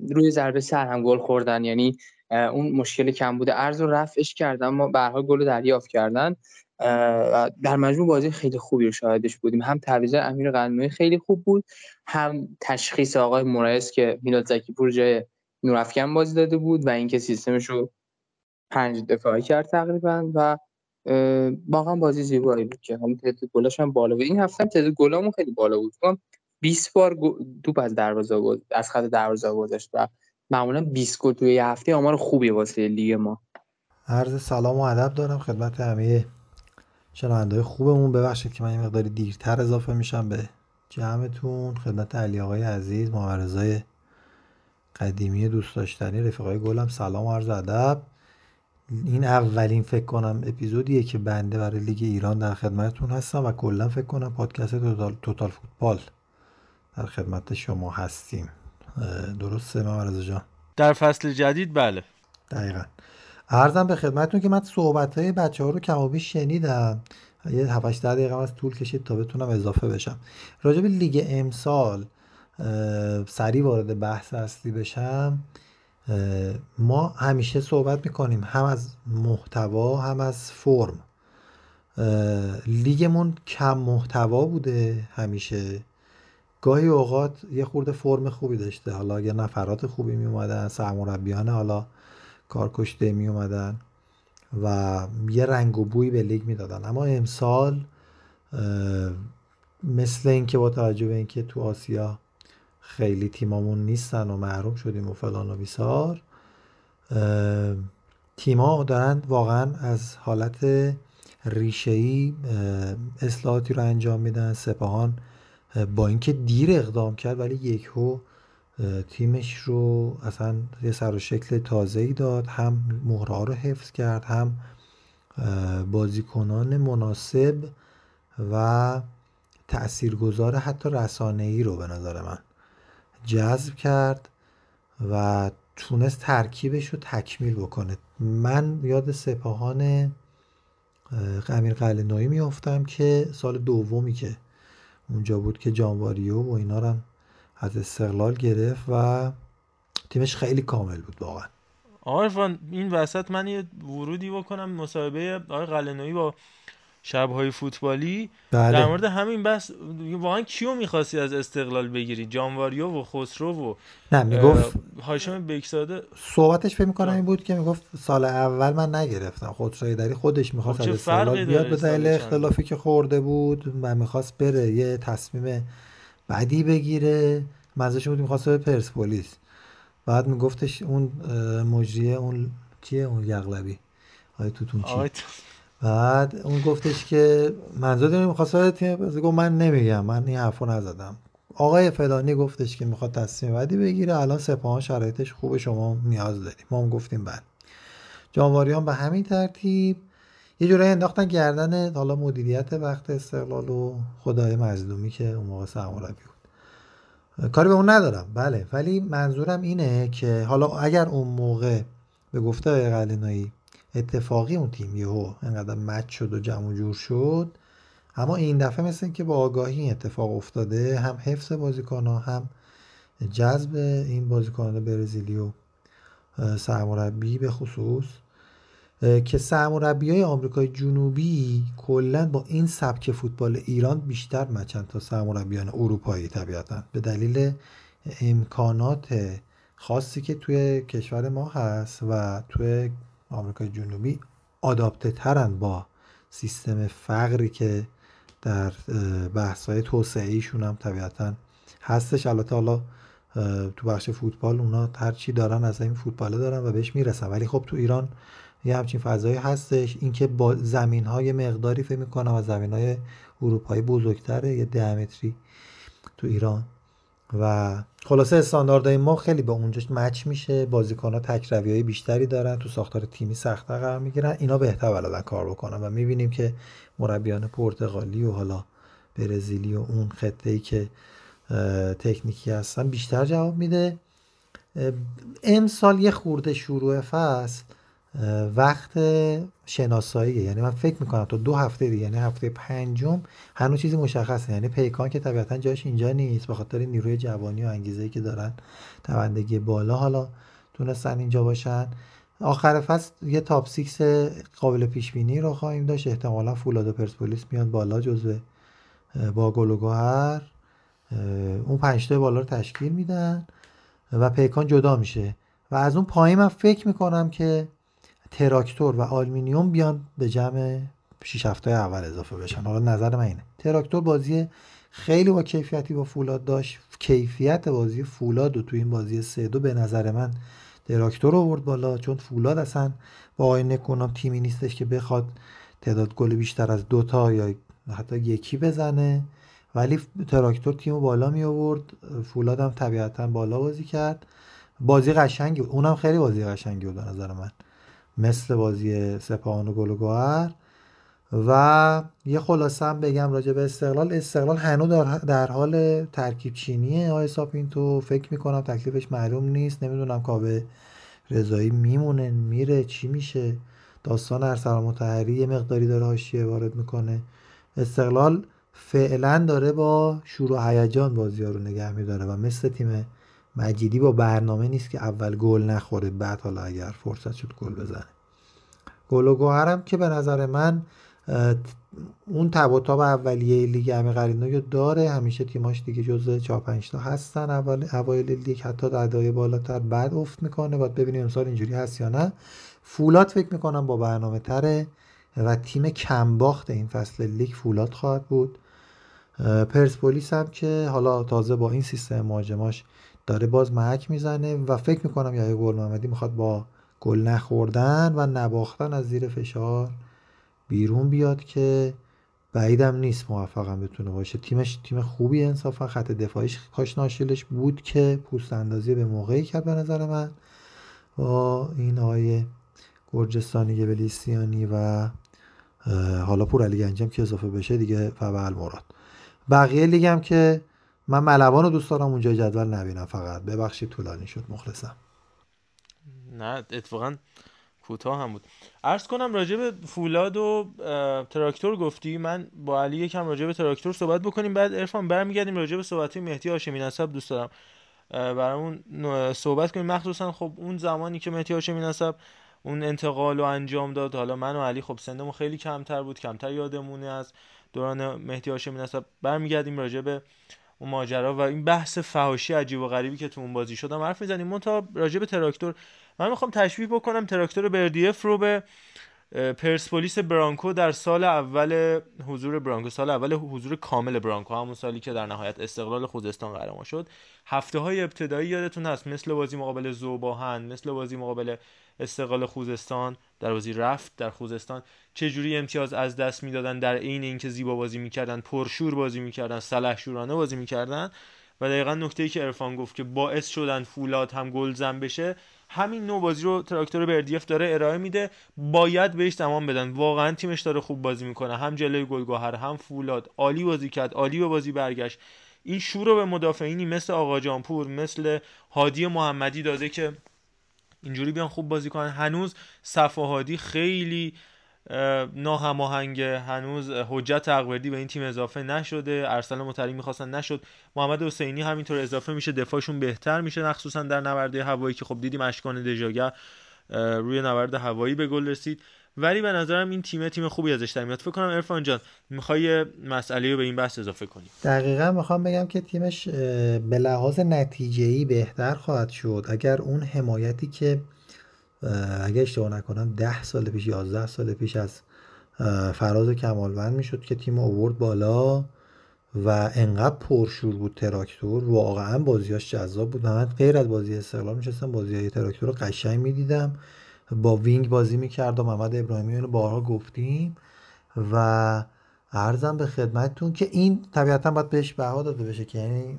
Speaker 4: روی ضربه سر هم گل خوردن. یعنی اون مشکل کم بوده. ارز رو رفعش کردن ما به گل دریافت کردن. در مجموع بازی خیلی خوبی رو شاهدش بودیم. هم تعویض امیر قلموی خیلی خوب بود هم تشخیص آقای مرایس که میلاد زکی پور جای نورافکن بازی داده بود و اینکه سیستمش رو پنج دفاعی کرد تقریبا و واقعا بازی زیبایی بود که هم تعداد گلاش هم بالا بود. این هفته هم تعداد گلامون خیلی بالا بود. 20 بار توپ از دروازه بود از خط دروازه گذاشت و معمولا 20 گل توی هفته آمار خوبی واسه لیگ ما.
Speaker 9: عرض سلام و ادب دارم خدمت همه شنونده خوبمون. ببخشید که من یه مقداری دیرتر اضافه میشم به جمعتون. خدمت علی آقای عزیز محمد قدیمی دوست داشتنی رفیقای گلم. سلام و عرض ادب. این اولین فکر کنم اپیزودیه که بنده برای لیگ ایران در خدمتتون هستم و کلا فکر کنم پادکست توتال فوتبال در خدمت شما هستیم. درسته محمد جان.
Speaker 3: در فصل جدید بله.
Speaker 9: دقیقا. ارزم به خدمتتون که من صحبت های بچه ها رو کمابی شنیدم. یه 7 دقیقه از طول کشید تا بتونم اضافه بشم. راجع به لیگ امسال سریع وارد بحث اصلی بشم. ما همیشه صحبت می‌کنیم هم از محتوا هم از فرم. لیگمون کم محتوا بوده همیشه. گاهی اوقات یه خورده فرم خوبی داشته. حالا یه نفرات خوبی می اومدن سرمربیان حالا کارکشته می اومدن و یه رنگ و بوی به لیگ می‌دادن. اما امسال مثل اینکه با توجه به اینکه تو آسیا خیلی تیمامون نیستن و محروم شدیم و فلان و بیسار تیما دارن واقعا از حالت ریشه‌ای اصلاحاتی رو انجام میدن. سپاهان با اینکه دیر اقدام کرد ولی یکهو تیمش رو اصلا یه سر و شکل تازه ای داد. هم مهره رو حفظ کرد هم بازیکنان مناسب و تاثیرگذار حتی رسانه ای رو به نظر من جذب کرد و تونست ترکیبش رو تکمیل بکنه. من یاد سپاهان امیر قلعه‌نویی میافتم که سال دومی که اونجا بود که جانواریو و اینا رو از استقلال گرفت و تیمش خیلی کامل بود واقعا.
Speaker 3: آقای این وسط من یه ورودی بکنم. مصاحبه آقای قلنوی با شبهای فوتبالی. بله. در مورد همین بحث واقعا کیو می‌خواستی از استقلال بگیری؟ جانواریو و خسرو و
Speaker 9: نه می‌گفت
Speaker 3: هاشم بکساده
Speaker 9: صحبتش فکر می‌کنم این بود که می‌گفت سال اول من نگرفتم. خسروی داری خودش می‌خواست خب از استقلال بیاد به دلیل اختلافی که خورده بود و می‌خواست بره یه تصمیم بعدی بگیره. منظورش بود می‌خواست به پرسپولیس بعد میگفتش اون مجریه اون کیه اون یغلبی؟ آقای توتون چی؟ بعد اون گفتش که منظور داریم می‌خواست گفت من نمیگم من این حرفو نزدم. آقای فلانی گفتش که می‌خواد تصمیم بعدی بگیره الان سپاهان شرایطش خوبه شما نیاز داریم. ما هم گفتیم بعد. جانواریان به همین ترتیب یه جورایی انداختن گردن حالا مدیریت وقت استقلال و خدای مظلومی که اون موقع سرمربی بود. کاری به اون ندارم بله. ولی منظورم اینه که حالا اگر اون موقع به گفته قلینایی اتفاقی اون تیم یهو انقدر مچ شد و جمع جور شد. اما این دفعه مثل که با آگاهی اتفاق افتاده هم حفظ بازیکن هم جذب این بازیکنان برزیلی و سرمربی به خصوص که سرمربی های آمریکای جنوبی کلا با این سبک فوتبال ایران بیشتر مچن تا سرمربیان اروپایی طبیعتا. به دلیل امکانات خاصی که توی کشور ما هست و توی آمریکای جنوبی آداپته ترن با سیستم فقری که در بحث های توسعه ایشون هم طبیعتا هستش. البته حالا تو بخش فوتبال اونا هر چی دارن از این فوتباله دارن و بهش می‌رسن. ولی خب تو ایران یه همچین فضایی هستش. اینکه با زمین های مقداری فکر می‌کنم و زمین های اروپایی بزرگتره یه دیامتری تو ایران. و خلاصه استانداردهای ما خیلی به اونجا مچ میشه. بازیکن ها تک های بیشتری دارن. تو ساختار تیمی سختتر قرار می‌گیرن. اینا بهتر بلدن کار بکنن و می‌بینیم که مربیان پرتغالی و حالا برزیلی و اون خطه ای که تکنیکی هستن بیشتر جواب میده. امسال یه خورده شروع فصل. وقت شناساییه یعنی من فکر می‌کنم تا دو هفته دیگه یعنی هفته پنجم هنوز چیزی مشخصه. یعنی پیکان که طبیعتا جاش اینجا نیست به خاطر نیروی جوانی و انگیزه که دارن دوندگی بالا. حالا تونستن اینجا باشن. آخر فصل یه top six قابل پیش بینی رو خواهیم داشت. احتمالا فولاد و پرسپولیس میاد بالا جزو با گل و گوهر. اون پنجتا بالا رو تشکیل میدن و پیکان جدا میشه. و از اون پایین من فکر می‌کنم که تراکتور و آلمینیوم بیان به جمع 6 هفته اول اضافه بشن. حالا نظر من اینه. تراکتور بازی خیلی با کیفیتی با فولاد داشت. کیفیت بازی فولاد و تو این بازی سه دو به نظر من تراکتور آورد بالا چون فولاد اصلا با آینه کنم تیمی نیستش که بخواد تعداد گل بیشتر از دوتا یا حتی یکی بزنه. ولی تراکتور تیم بالا می آورد. فولاد هم طبیعتا بالا بازی کرد. بازی قشنگی اونم خیلی بازی قشنگی بود به نظر من. مثل بازی سپاهان و گل و یه خلاصه هم بگم راجع به استقلال. استقلال هنوز در, حال ترکیب چینیه. آقای ساپینتو فکر می‌کنم تکلیفش معلوم نیست. نمی‌دونم کاوه رضایی میمونه میره چی میشه. داستان ارسلان متحری یه مقداری داره حاشیه وارد می‌کنه. استقلال فعلا داره با شور و هیجان بازی ها رو نگه میداره و مثل تیم مجیدی با برنامه نیست که اول گل نخوره بعد حالا اگر فرصت شد گل بزنه. گل و گوهرم که به نظر من اون تب و تاب اولیه لیگ همه قرینو داره. همیشه تیماش دیگه جزء 4 5 تا هستن. اول اوایل لیگ حتی در ادای بالاتر بعد افت می‌کنه. باید ببینیم امسال اینجوری هست یا نه. فولاد فکر می‌کنم با برنامه تره و تیم کمباخت این فصل لیگ فولاد خواهد بود. پرسپولیس هم که حالا تازه با این سیستم مهاجماش داره باز محک می‌زنه و فکر می‌کنم یا گل محمدی می‌خواد با گل نخوردن و نباختن از زیر فشار بیرون بیاد که بعیدم نیست موفقم بتونه باشه. تیمش تیم خوبی انصافا خط دفاعیش کاش ناشیلش بود که پوست اندازی به موقعی کرد به نظر من. با این آقای گرجستانی گبلیسیانی و حالا پور علی گنجم که اضافه بشه دیگه فبل مراد. بقیه لیگم که من ملوان رو دوست دارم اونجا جدول نبینم فقط. ببخشید طولانی شد مخلصم.
Speaker 3: نه اتفاقا کوتاه هم بود. عرض کنم راجع به فولاد و تراکتور گفتی. من با علی یکم راجع به تراکتور صحبت بکنیم. بعد ارفان برمیگردیم راجع به صحبت مهدی هاشمی. نسب دوست دارم. برامون صحبت کنیم. مخصوصا خب اون زمانی که مهدی هاشمی نسب اون انتقال رو انجام داد. حالا من و علی خب سنمون خیلی کمتر بود. کمتر یادمونه از دوران مهدی هاشمی نسب. برمیگردیم راجع به اون ماجرا و این بحث فحاشی عجیب و غریبی که تو اون بازی شدم حرف می‌زنیم. من تا راجع به تراکتور من می‌خوام تشبیه بکنم تراکتور بردیف رو به پرسپولیس برانکو در سال اول حضور برانکو سال اول حضور کامل برانکو همون سالی که در نهایت استقلال خوزستان قهرمان شد. هفته های ابتدایی یادتون هست مثل بازی مقابل زوباهن مثل بازی مقابل استقلال خوزستان در بازی رفت در خوزستان. چه جوری امتیاز از دست می‌دادن؟ در عین اینکه زیبا بازی می‌کردن پرشور بازی می‌کردن سلحشورانه بازی می‌کردن. و دقیقا نکته ای که ارفان گفت که باعث شدن فولاد هم گلزن بشه همین نوع بازی رو تراکتور بردیف داره ارائه میده. باید بهش زمان بدن. واقعا تیمش داره خوب بازی می‌کنه. هم جلوی گلگهر هم فولاد. عالی بازی کرد. عالی به بازی برگشت. این شور رو به مدافعینی مثل آقا جانپور مثل هادی محمدی داده که اینجوری بیان خوب بازی کنن. هنوز صفاهادی خیلی ناهماهنگ هنوز حجت اقوردی به این تیم اضافه نشده. ارسل مطری می‌خواستن نشد. محمد حسینی همینطور اضافه میشه. دفاعشون بهتر میشه مخصوصا در نبرده هوایی که خب دیدیم اشکان دژاگر روی نبرد هوایی به گل رسید. ولی به نظرم این تیم تیم خوبی ازش در میاد. فکر کنم ارفان جان می‌خوای مسئله رو به این بحث اضافه کنی؟
Speaker 9: دقیقا می‌خوام بگم که تیمش به لحاظ نتیجه بهتر خواهد شد. اگر اون حمایتی که اگه اشتباه نکنم ده سال پیش یازده سال پیش از فراز کمالوند می‌شد که تیم اوورد بالا و انقدر پرشور بود تراکتور. واقعا بازیاش جذاب بود. من غیر از بازی استقلال میشستم بازی های تراکتور رو قشنگ می‌دیدم. با wing بازی می‌کرد و محمد ابراهیمی رو بارها گفتیم و عرضم به خدمتتون که این طبیعتا باید بهش بها داده بشه که یعنی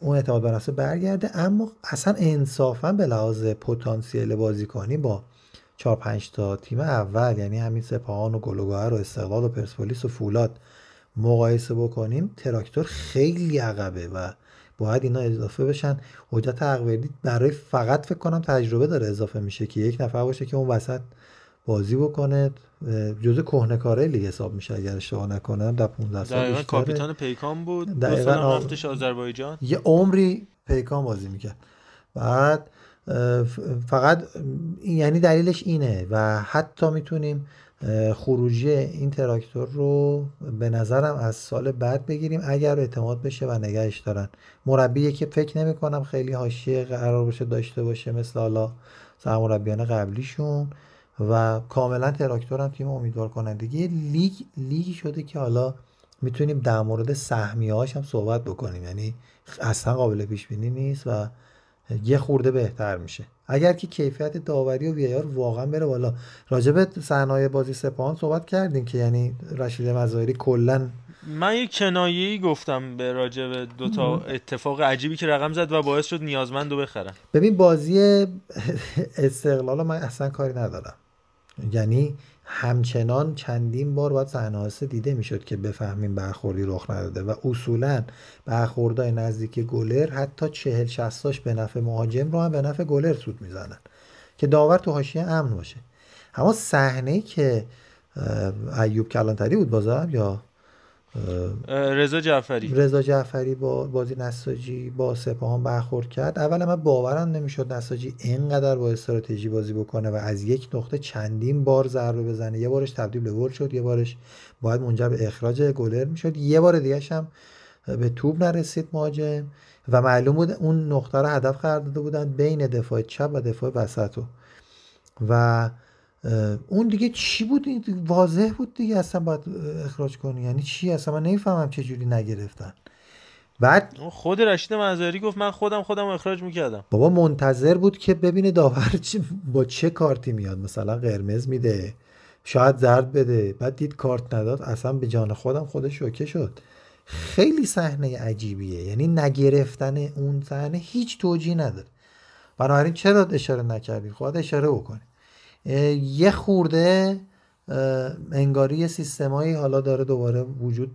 Speaker 9: اون اعتماد به برگرده. اما اصلا انصافا به لحاظ پتانسیل بازیکنی با 4 5 تا تیم اول یعنی همین سپاهان و گل گهر و استقلال و پرسپولیس و فولاد مقایسه بکنیم تراکتور خیلی عقبه و باید اینا اضافه بشن. حجت حقوردی برای فقط فکر کنم تجربه داره اضافه میشه که یک نفر باشه که اون وسط بازی بکنه. جزء کهنکاره لیگ حساب میشه اگر اشتباه نکنم. در 15 سال
Speaker 3: بیشتره. کاپیتان پیکان بود. دقیقاً رفتش آذربایجان.
Speaker 9: یه عمری پیکان بازی می‌کرد. بعد فقط یعنی دلیلش اینه و حتی می‌تونیم خروجی این تراکتور رو به نظرم از سال بعد بگیریم اگر اعتماد بشه و نگهش دارن. مربی که فکر نمی کنم خیلی حاشیه قرار باشه داشته باشه مثل حالا سرمربیان قبلیشون و کاملا تراکتور هم تیم امیدوار کنندگی. لیگ لیگی شده که حالا می‌تونیم در مورد سهمیه هاش هم صحبت بکنیم. یعنی اصلا قابل پیش بینی نیست و یه خورده بهتر میشه. اگر که کیفیت داوری و ویار واقعا بره بالا. راجب صحنه بازی سپاهان صحبت کردیم که یعنی رشید مزایری کلا
Speaker 3: من یه کنایه‌ای گفتم به راجب دو تا اتفاق عجیبی که رقم زد و باعث شد نیازمند رو بخرم
Speaker 9: ببین بازی استقلال من اصلا کاری ندارم. یعنی همچنان چندین بار باید صحنه دیده می‌شد که بفهمیم برخوردی رخ نداده و اصولا برخوردهای نزدیک گلر حتی چهل شستاش به نفع مهاجم رو هم به نفع گلر سود می‌زنن که داور تو حاشیه امن باشه. اما صحنه که ایوب کلانتری بود بازم یا
Speaker 3: رضا جعفری.
Speaker 9: رضا جعفری با بازی نساجی با سپاهان برخورد کرد. اول من باورم نمی‌شد نساجی اینقدر با استراتژی بازی بکنه و از یک نقطه چندین بار ضربه بزنه. یه بارش تبدیل به گل شد یه بارش باید منجر به اخراج گلر می‌شد. یه بار دیگه هم به توپ نرسید مهاجم و معلوم بود اون نقطه رو هدف قرار داده بودن بین دفاع چپ و دفاع وسط و اون دیگه چی بود؟ واضح بود دیگه اصلا باید اخراج کنی. یعنی چی؟ اصلا من نمی‌فهمم چه جوری نگرفتن. بعد
Speaker 3: خود رشید منظری گفت من خودم خودم اخراج می‌کردم.
Speaker 9: بابا منتظر بود که ببینه داور با چه کارتی میاد. مثلا قرمز میده شاید زرد بده. بعد دید کارت نداد. اصلا به جان خودم خودش شوکه شد. خیلی صحنه عجیبیه. یعنی نگرفتن اون صحنه هیچ توجیه نداره. بنابراین چرا اشاره نکردی خود اشاره بکنی یه خورده انگاری سیستمایی حالا داره دوباره وجود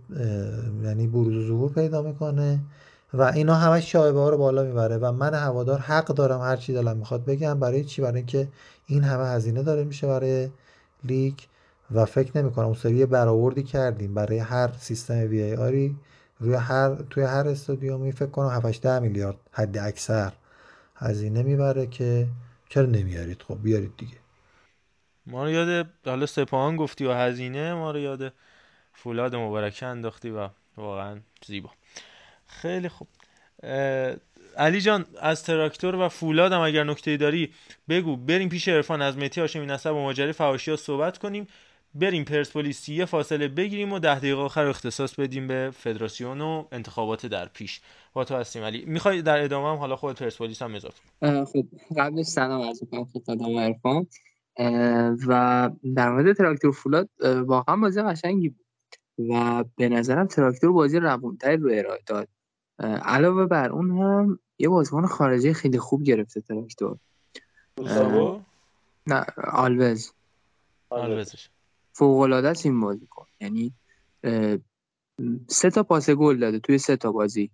Speaker 9: یعنی بروز و ظهور پیدا می‌کنه و اینا همش شایبه ها رو بالا می‌بره و من هوادار حق دارم هر چی دلم می‌خواد بگم برای چی؟ برای اینکه این همه هزینه داره میشه برای لیگ و فکر نمی‌کنم اون سری برآوردی کردیم. برای هر سیستم وی ای آری روی هر توی هر استادیومی فکر کنم 7 10 میلیارد حد اکثر هزینه می‌بره که چرا نمیارید؟ خب بیارید دیگه.
Speaker 3: ما رو یاد حالا سپاهان گفتی و هزینه ما رو یاد فولاد مبارکه انداختی و واقعا زیبا. خیلی خوب. علی جان از تراکتور و فولاد هم اگر نکته داری بگو بریم پیش عرفان از متی هاشمی نسب و ماجرای فواشی ها صحبت کنیم. بریم پرسپولیس یه فاصله بگیریم و ده دقیقه آخر اختصاص بدیم به فدراسیون و انتخابات در پیش. با تو هستیم علی. می‌خوای در ادامه هم حالا خود پرسپولیس هم اضافه
Speaker 4: خب قبلش سلام عرض کنم خدمت عرفان. و در مورد تراکتور فولاد واقعا بازی قشنگی بود. و به نظرم تراکتور بازی روونتری رو ارائه داد. علاوه بر اون هم یه بازیکن خارجی خیلی خوب گرفته تراکتور. نه آلوز.
Speaker 3: آلوزش.
Speaker 4: فوق العاده است این بازیکن. یعنی سه تا پاس گل داده توی سه تا بازی.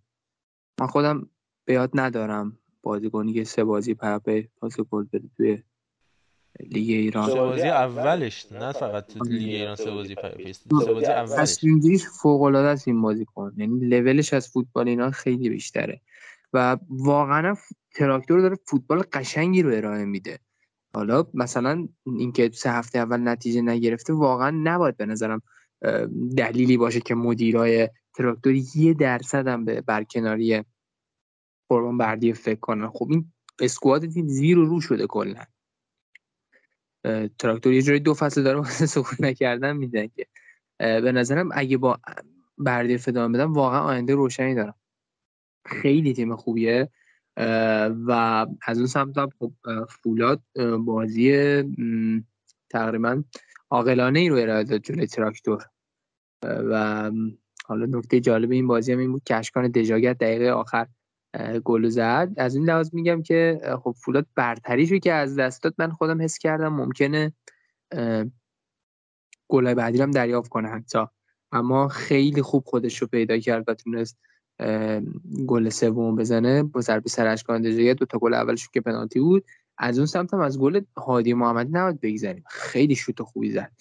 Speaker 4: من خودم به یاد ندارم بازیکنی که سه بازی پرپه پاس گل بده توی لیگ ایران.
Speaker 3: سه بازی اولش نه فقط تو لیگ ایران سه بازی پرپه سه بازی اولش
Speaker 4: فوق العاده است این بازیکن یعنی لولش از فوتبال اینا خیلی بیشتره. و واقعا تراکتور داره فوتبال قشنگی رو ارائه میده. حالا مثلا اینکه سه هفته اول نتیجه نگرفته واقعا نباید به نظرم دلیلی باشه که مدیرای تراکتور یه درصد هم به برکناری قربان بردی فکر کنن. خب این اسکواد تیم زیر و رو شده کلا. تراکتور یه جوری دو فصل داره واسه سکون نکردن میدن که. به نظرم اگه با بردی ادامه بدم واقعا آینده روشنی دارم. خیلی تیم خوبیه. و از اون سمت خب فولاد بازی تقریبا عاقلانه ای رو ارائه داد جلوی تراکتور. و حالا نکته جالب این بازی هم این بود که اشکان دقیقه آخر گل زد از این لحاظ میگم که خب فولاد برتریشو که از دست داد من خودم حس کردم ممکنه گلای بعدی هم دریافت کنه حتی. اما خیلی خوب خودش رو پیدا کرد و تونست گل سوم بزنه. با ضربه سر اشکان دو تا گل اولش که پنالتی بود. از اون سمت هم از گل هادی محمدی نباید بگذریم. خیلی شوت خوبی زد.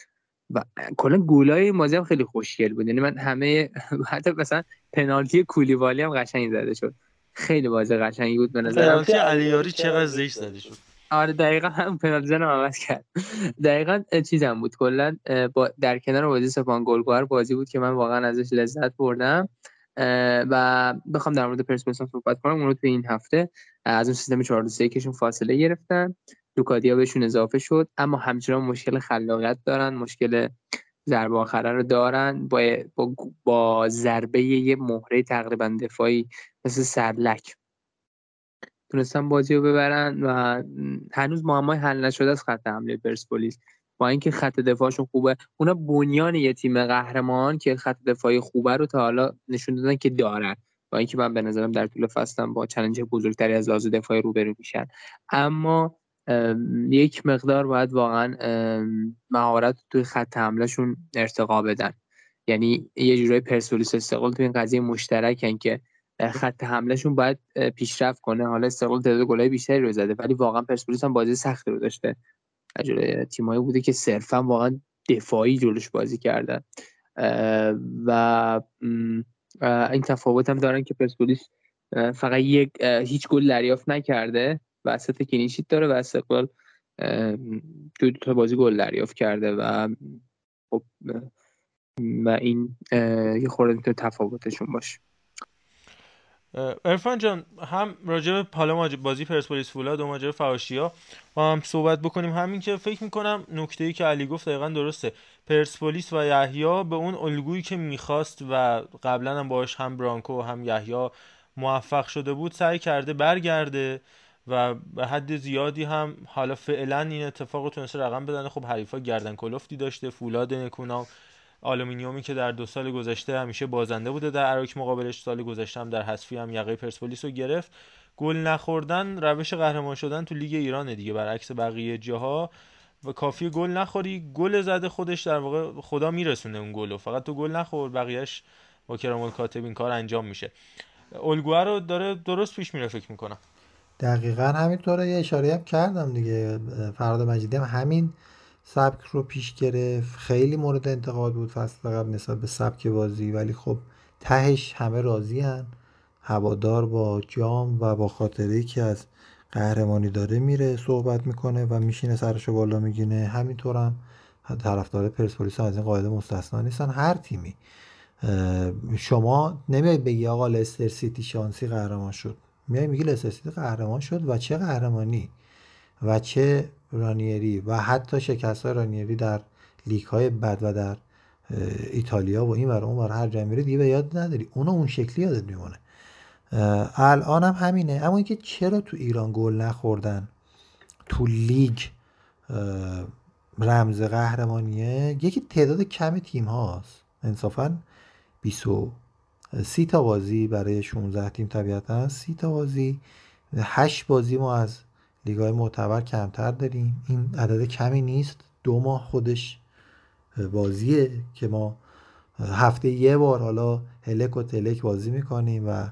Speaker 4: و کلا گلای مازی هم خیلی خوشگل بود. یعنی من همه حتی مثلا پنالتی کولیوالی هم قشنگ زده شد. خیلی بازی قشنگی بود به نظر
Speaker 3: پنالتی علیاری چقدر زشت زده شد
Speaker 4: آره دقیقا هم پنالتی زنم عوض کرد. دقیقا چیزم بود. کلا با در کنار بازی سپان گلگوهر بازی بود که من واقعا ازش لذت بردم. و بخوام در مورد پرسپولیس صحبت کنم. اون رو تو این هفته از اون سیستم 4 2 کشون فاصله گرفتن. لوکادیا بهشون اضافه شد. اما همچنان مشکل خلاقیت دارن. مشکل ضربه آخره رو دارن با, با, با ضربه یه مهره تقریبا دفاعی مثل سرلک. تونستن بازی رو ببرن و هنوز معمای حل نشده از خط حمله پرسپولیس. با اینکه خط دفاعشون خوبه اونا بنیان یه تیم قهرمان که خط دفاعی خوبه رو تا حالا نشون دادن که دارن. با اینکه من به نظرم در طول فصل با چلنج بزرگتری از لحاظ دفاعی روبرو میشن. اما یک مقدار باید واقعا مهارت توی خط حملهشون ارتقا بدن. یعنی یه جورای پرسپولیس استقلال تو این قضیه مشترکن که خط حملهشون باید پیشرفت کنه. حالا استقلال تعداد گلای بیشتری رو زده ولی واقعا پرسپولیس هم بازی سختی رو داشته. جلوی تیمایی بوده که صرفا واقعا دفاعی جلوش بازی کردن. و این تفاوت هم دارن که پرسپولیس فقط یک هیچ گل دریافت نکرده. وسط کلینشیت داره و استقلال دو تا بازی گل دریافت کرده و خب و این یه خورده تفاوتشون باشه.
Speaker 3: ارفان جان هم راجع به حالا بازی پرسپولیس فولاد و ماجرا فواشیا با هم صحبت بکنیم. همین که فکر می‌کنم نکته ای که علی گفت دقیقا درسته. پرسپولیس و یحیی به اون الگویی که می‌خواست و قبلا هم باش هم برانکو و هم یحیی موفق شده بود سعی کرده برگرده. و به حد زیادی هم حالا فعلا این اتفاق تونسته رقم بدن خب حریفا گردن کلفتی داشته فولاد نکونام آلومینیومی که در دو سال گذشته همیشه بازنده بوده در اراک مقابلش سال گذشته هم در حذفی هم یقه پرسپولیس رو گرفت. گل نخوردن روش قهرمان شدن تو لیگ ایرانه دیگه برعکس بقیه جاها. و کافی گل نخوری. گل زده خودش در واقع خدا میرسونه اون گلو. فقط تو گل نخور بقیهش با کرام کاتب این کار انجام میشه. الگوه رو داره درست پیش میره فکر می‌کنم.
Speaker 9: دقیقا همینطوره. یه اشاره هم کردم دیگه. فراد مجیدی هم همین سبک رو پیش گرفت. خیلی مورد انتقاد بود فصل قبل نسبت به سبک بازی. ولی خب تهش همه راضی هن. هوادار با جام و با خاطره که از قهرمانی داره میره صحبت می‌کنه و میشینه سرشو بالا میگینه همینطورم هم طرفدار پرسپولیس از این قاعده مستثنا نیستن. هر تیمی. شما نمیای بگی آقا لستر سیتی شانسی قهرمان شد. میای میگی لستر سیتی قهرمان شد و چه قهرمانی و چه رانیری و حتی شکست های رانیری در لیگ های بد و در ایتالیا و این اون بر هر جای میره دیگه به یاد نداری. اونو اون شکلی یادت میمونه. الان هم همینه. اما اینکه چرا تو ایران گل نخوردن؟ تو لیگ رمز قهرمانیه. یکی تعداد کم تیم هاست انصافا 20 سی تا بازی برای 16 تیم طبیعتا سی تا بازی. هشت بازی ما از لیگ های معتبر کمتر داریم. این عدد کمی نیست. دو ماه خودش بازیه که ما هفته یه بار حالا هلک و تلک بازی می‌کنیم و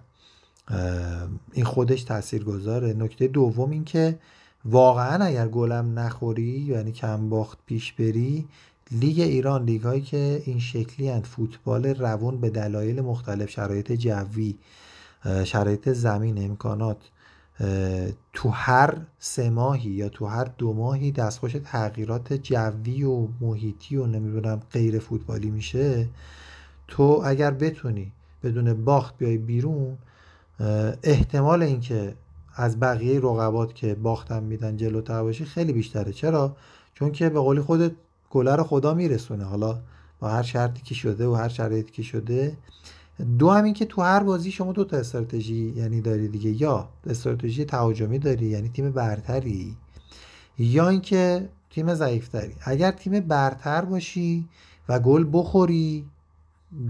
Speaker 9: این خودش تأثیر گذاره نکته دوم این که واقعا اگر گلم نخوری یعنی کم باخت پیش بری لیگ ایران لیگ هایی که این شکلی هند فوتبال روون به دلایل مختلف شرایط جوی شرایط زمین امکانات تو هر سه ماهی یا تو هر دو ماهی دستخوش تغییرات جوی و محیطی و نمی‌دونم غیر فوتبالی میشه تو اگر بتونی بدون باخت بیای بیرون احتمال اینکه از بقیه رقبات که باختم میدن جلوتر باشی خیلی بیشتره. چرا؟ چون که به قولی خودت گله رو خدا میرسونه. حالا با هر شرطی که شده و هر شرایطی که شده دو هم این که تو هر بازی شما دو تا استراتژی یعنی داری دیگه یا استراتژی تهاجمی داری یعنی تیم برتری یا اینکه تیم ضعیفتری. اگر تیم برتر باشی و گل بخوری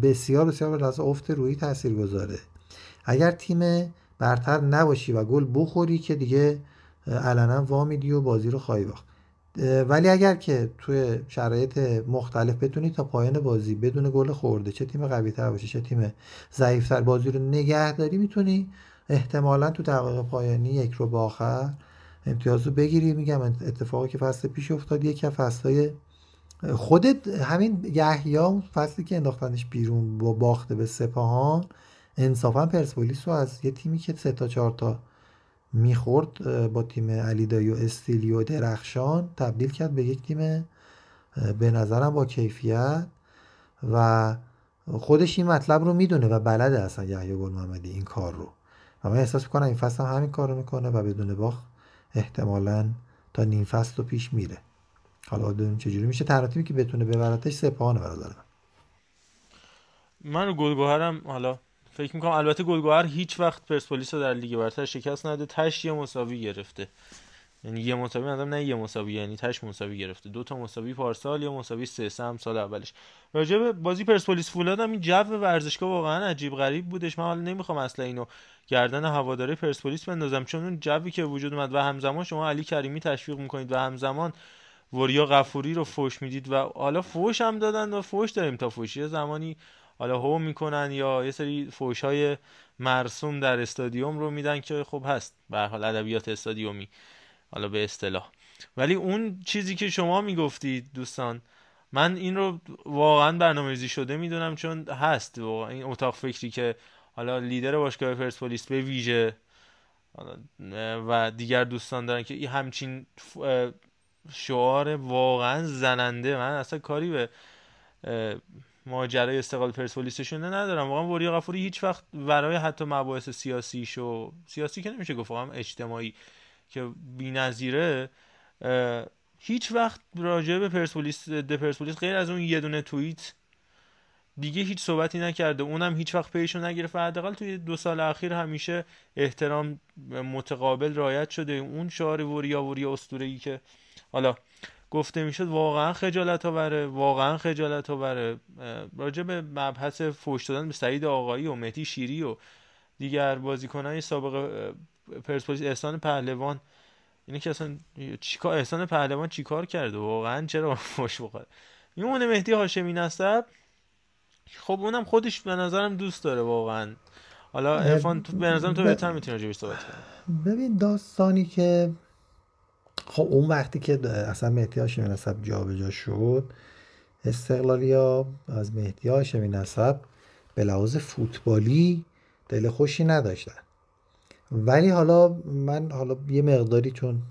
Speaker 9: بسیار بسیار به افت روی تاثیر گذاره اگر تیم برتر نباشی و گل بخوری که دیگه علنا وامیدی و بازی رو خواهی باخت. ولی اگر که توی شرایط مختلف بتونی تا پایان بازی بدون گل خورده چه تیم قوی تر باشه چه تیم ضعیفتر بازی رو نگه داری می‌تونی احتمالا تو دقایق پایانی یک رو با آخر امتیاز رو بگیری. میگم اتفاقی که فصل پیش افتاد یکی از فصلهای خودت همین یحیا فصلی که انداختنش بیرون با باخته به سپاهان انصافا پرسپولیس رو از یه تیمی که سه تا چهار تا می‌خورد با تیم علی و استیلی و درخشان تبدیل کرد به یک تیم به نظرم با کیفیت و خودش این مطلب رو می‌دونه و بلده اصلا یحیی گل محمدی این کار رو. و من احساس می‌کنم این فصل هم همین کار رو می‌کنه و بدون باخت احتمالا تا نیم فصل رو پیش میره. حالا ببینیم چجوری میشه. تنها که بتونه ببرتش سپاهانه برادر
Speaker 3: من. گلگوهرم حالا فکر می‌کنم البته گلگوهر هیچ وقت پرسپولیس رو در لیگ برتر شکست نده تش یه مساوی گرفته. یعنی یه مساوی ندارم نه یه مساوی یعنی تش مساوی گرفته. دو تا مساوی پارسال یا مساوی سه سه سال اولش. راجع به بازی پرسپولیس فولاد هم این جو ورزشگاه واقعا عجیب غریب بودش. من حالا نمی‌خوام اصلا اینو گردن هواداره پرسپولیس بندازم چون اون جوی که وجود اومد و همزمان شما علی کریمی تشویق می‌کنید و همزمان وریا غفوری رو فوش می‌دید و حالا فوش هم دادن و فوش داریم تا فوشی زمانی حالا هو می‌کنن یا یه سری فوش های مرسوم در استادیوم رو میدن که خب هست. به حال ادبیات استادیومی. حالا به اصطلاح. ولی اون چیزی که شما می‌گفتید دوستان من این رو واقعا برنامه‌ریزی شده می‌دونم چون هست. واقعا این اتاق فکری که حالا لیدر باشگاه پرسپولیس به ویژه و دیگر دوستان دارن که همچین شعار واقعا زننده. من اصلا کاری به ماجرای استقلال پرسپولیسشون ندارم. واقعا وریا غفوری هیچ وقت برای حتی مباحث سیاسی شو سیاسی که نمیشه گفت واقعا اجتماعی که بی‌نظیره هیچ وقت راجع به پرسپولیس د پرسپولیس غیر از اون یه دونه توییت دیگه هیچ صحبتی نکرده. اونم هیچ وقت پیشو نگرفت حداقل توی دو سال اخیر همیشه احترام متقابل رایت شده. اون شعار وریا وریا اسطوره‌ای که حالا گفته می‌شد واقعا خجالت آوره واقعا خجالت آوره. راجع به مبحث فوش دادن به سعید آقایی و مهدی شیری و دیگر بازیکنان سابق پرسپولیس احسان پهلوان اینه که اصلا چیکار احسان پهلوان چیکار کرده؟ واقعا چرا فوش بخوره میمونه مهدی هاشمی نسب. خب اونم خودش به نظرم دوست داره واقعا. حالا ارفان تو به نظرم تو بهتر می‌تونی راجعش صحبت کنی.
Speaker 9: ببین داستانی که خب اون وقتی که اصلا مهدی هاشمی نسب جابجا شد استقلالیا از مهدی هاشمی نسب به لحاظ فوتبالی دل خوشی نداشتن. ولی حالا من حالا یه مقداری چون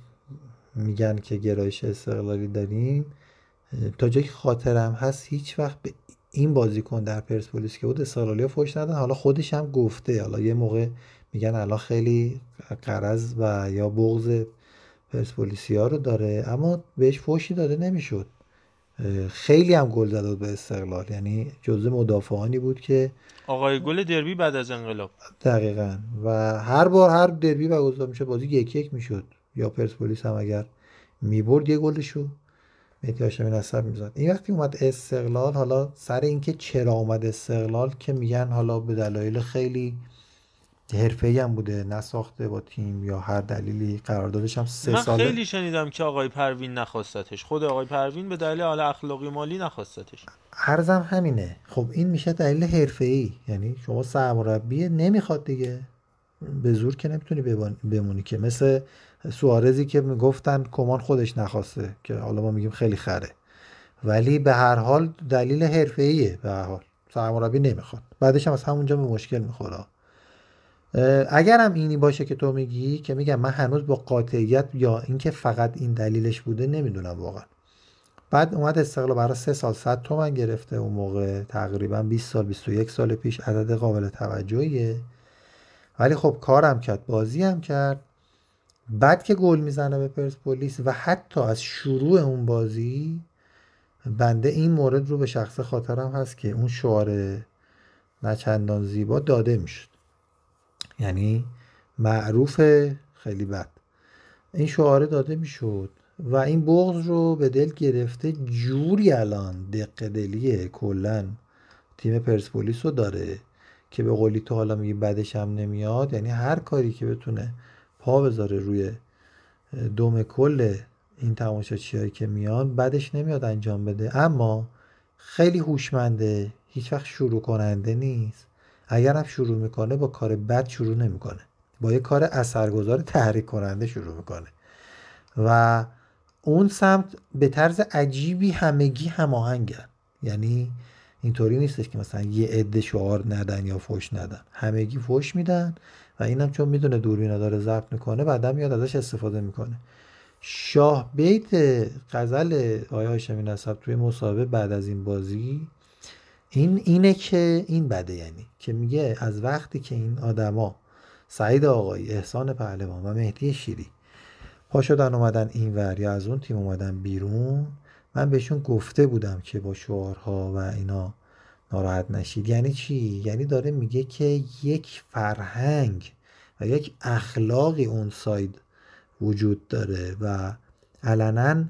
Speaker 9: میگن که گرایش استقلالی داریم تا جایی خاطرم هست هیچ وقت به این بازیکن در پرسپولیس که بود استقلالیا فوش ندن حالا خودش هم گفته. حالا یه موقع میگن الان خیلی قرض و یا بغض ها رو داره اما بهش فوشی داده نمی‌شد. خیلی هم گل زده به استقلال. یعنی جزء مدافعانی بود که
Speaker 3: آقای گل دربی بعد از انقلاب.
Speaker 9: دقیقا. و هر بار هر دربی برگزار میشه بازی یک یک می‌شد. یا پرسپولیس هم اگر می‌برد یه گلشو. مهدی هاشمی نصب می‌زد. این وقتی اومد استقلال حالا سر اینکه چرا اومد استقلال که میگن حالا به دلایل خیلی حرفه هم بوده نساخته با تیم یا هر دلیلی. قراردادش هم سه
Speaker 3: من
Speaker 9: ساله.
Speaker 3: خیلی شنیدم که آقای پروین نخواستتش خود آقای پروین به دلیل حال اخلاقی مالی نخواستتش
Speaker 9: عرضم همینه. خب این میشه دلیل حرفه ای یعنی شما سرمربی نمی‌خواد دیگه. به زور که نمی‌تونی بمونی که. مثل سوارزی که می‌گفتن کمان خودش نخواسته که حالا ما میگیم خیلی خره. ولی به هر حال دلیل حرفه ایه به هر حال. سرمربی نمی‌خواد. بعدش هم از همونجا به مشکل می‌خوره. اگر هم اینی باشه که تو میگی که میگم من هنوز با قاطعیت یا اینکه فقط این دلیلش بوده نمی‌دونم واقعا. بعد اومد استقلال برای سه سال 100 تومن گرفته اون موقع تقریبا 20 سال 21 سال پیش عدد قابل توجهیه. ولی خب کارم کرد بازی هم کرد. بعد که گل می‌زنه به پرسپولیس و حتی از شروع اون بازی بنده این مورد رو به شخص خاطرم هست که اون شعار نچندان زیبا داده می‌شد. یعنی معروف خیلی بد. این شعاره داده می‌شد. و این بغض رو به دل گرفته جوری الان دق دلیه کلا تیم پرسپولیس رو داره که به قولی تو حالا میگی بدش هم نمیاد. یعنی هر کاری که بتونه پا بذاره روی دوم کل این تماشاچیهایی که میان بدش نمیاد انجام بده. اما خیلی هوشمنده هیچ وقت شروع کننده نیست. اگر هم شروع می‌کنه با کار بد شروع نمی‌کنه. با یه کار اثرگذار تحریک کننده شروع می‌کنه. و اون سمت به طرز عجیبی همگی هماهنگن یعنی اینطوری نیستش که مثلا یه عده شعار ندن یا فوش ندن. همگی فوش میدن و اینم چون می‌دونه دوربینا داره ضبط می‌کنه بعدا میاد ازش استفاده می‌کنه. شاه بیت غزل آیا هاشمی نصب توی مصاحبه بعد از این بازی این اینه که این بده یعنی که میگه از وقتی که این آدما سعید آقایی احسان پهلوان و مهدی شیری پا شدن اومدن این ور یا از اون تیم اومدن بیرون من بهشون گفته بودم که با شعارها و اینا ناراحت نشید. یعنی چی؟ یعنی داره میگه که یک فرهنگ و یک اخلاقی اون ساید وجود داره و علنا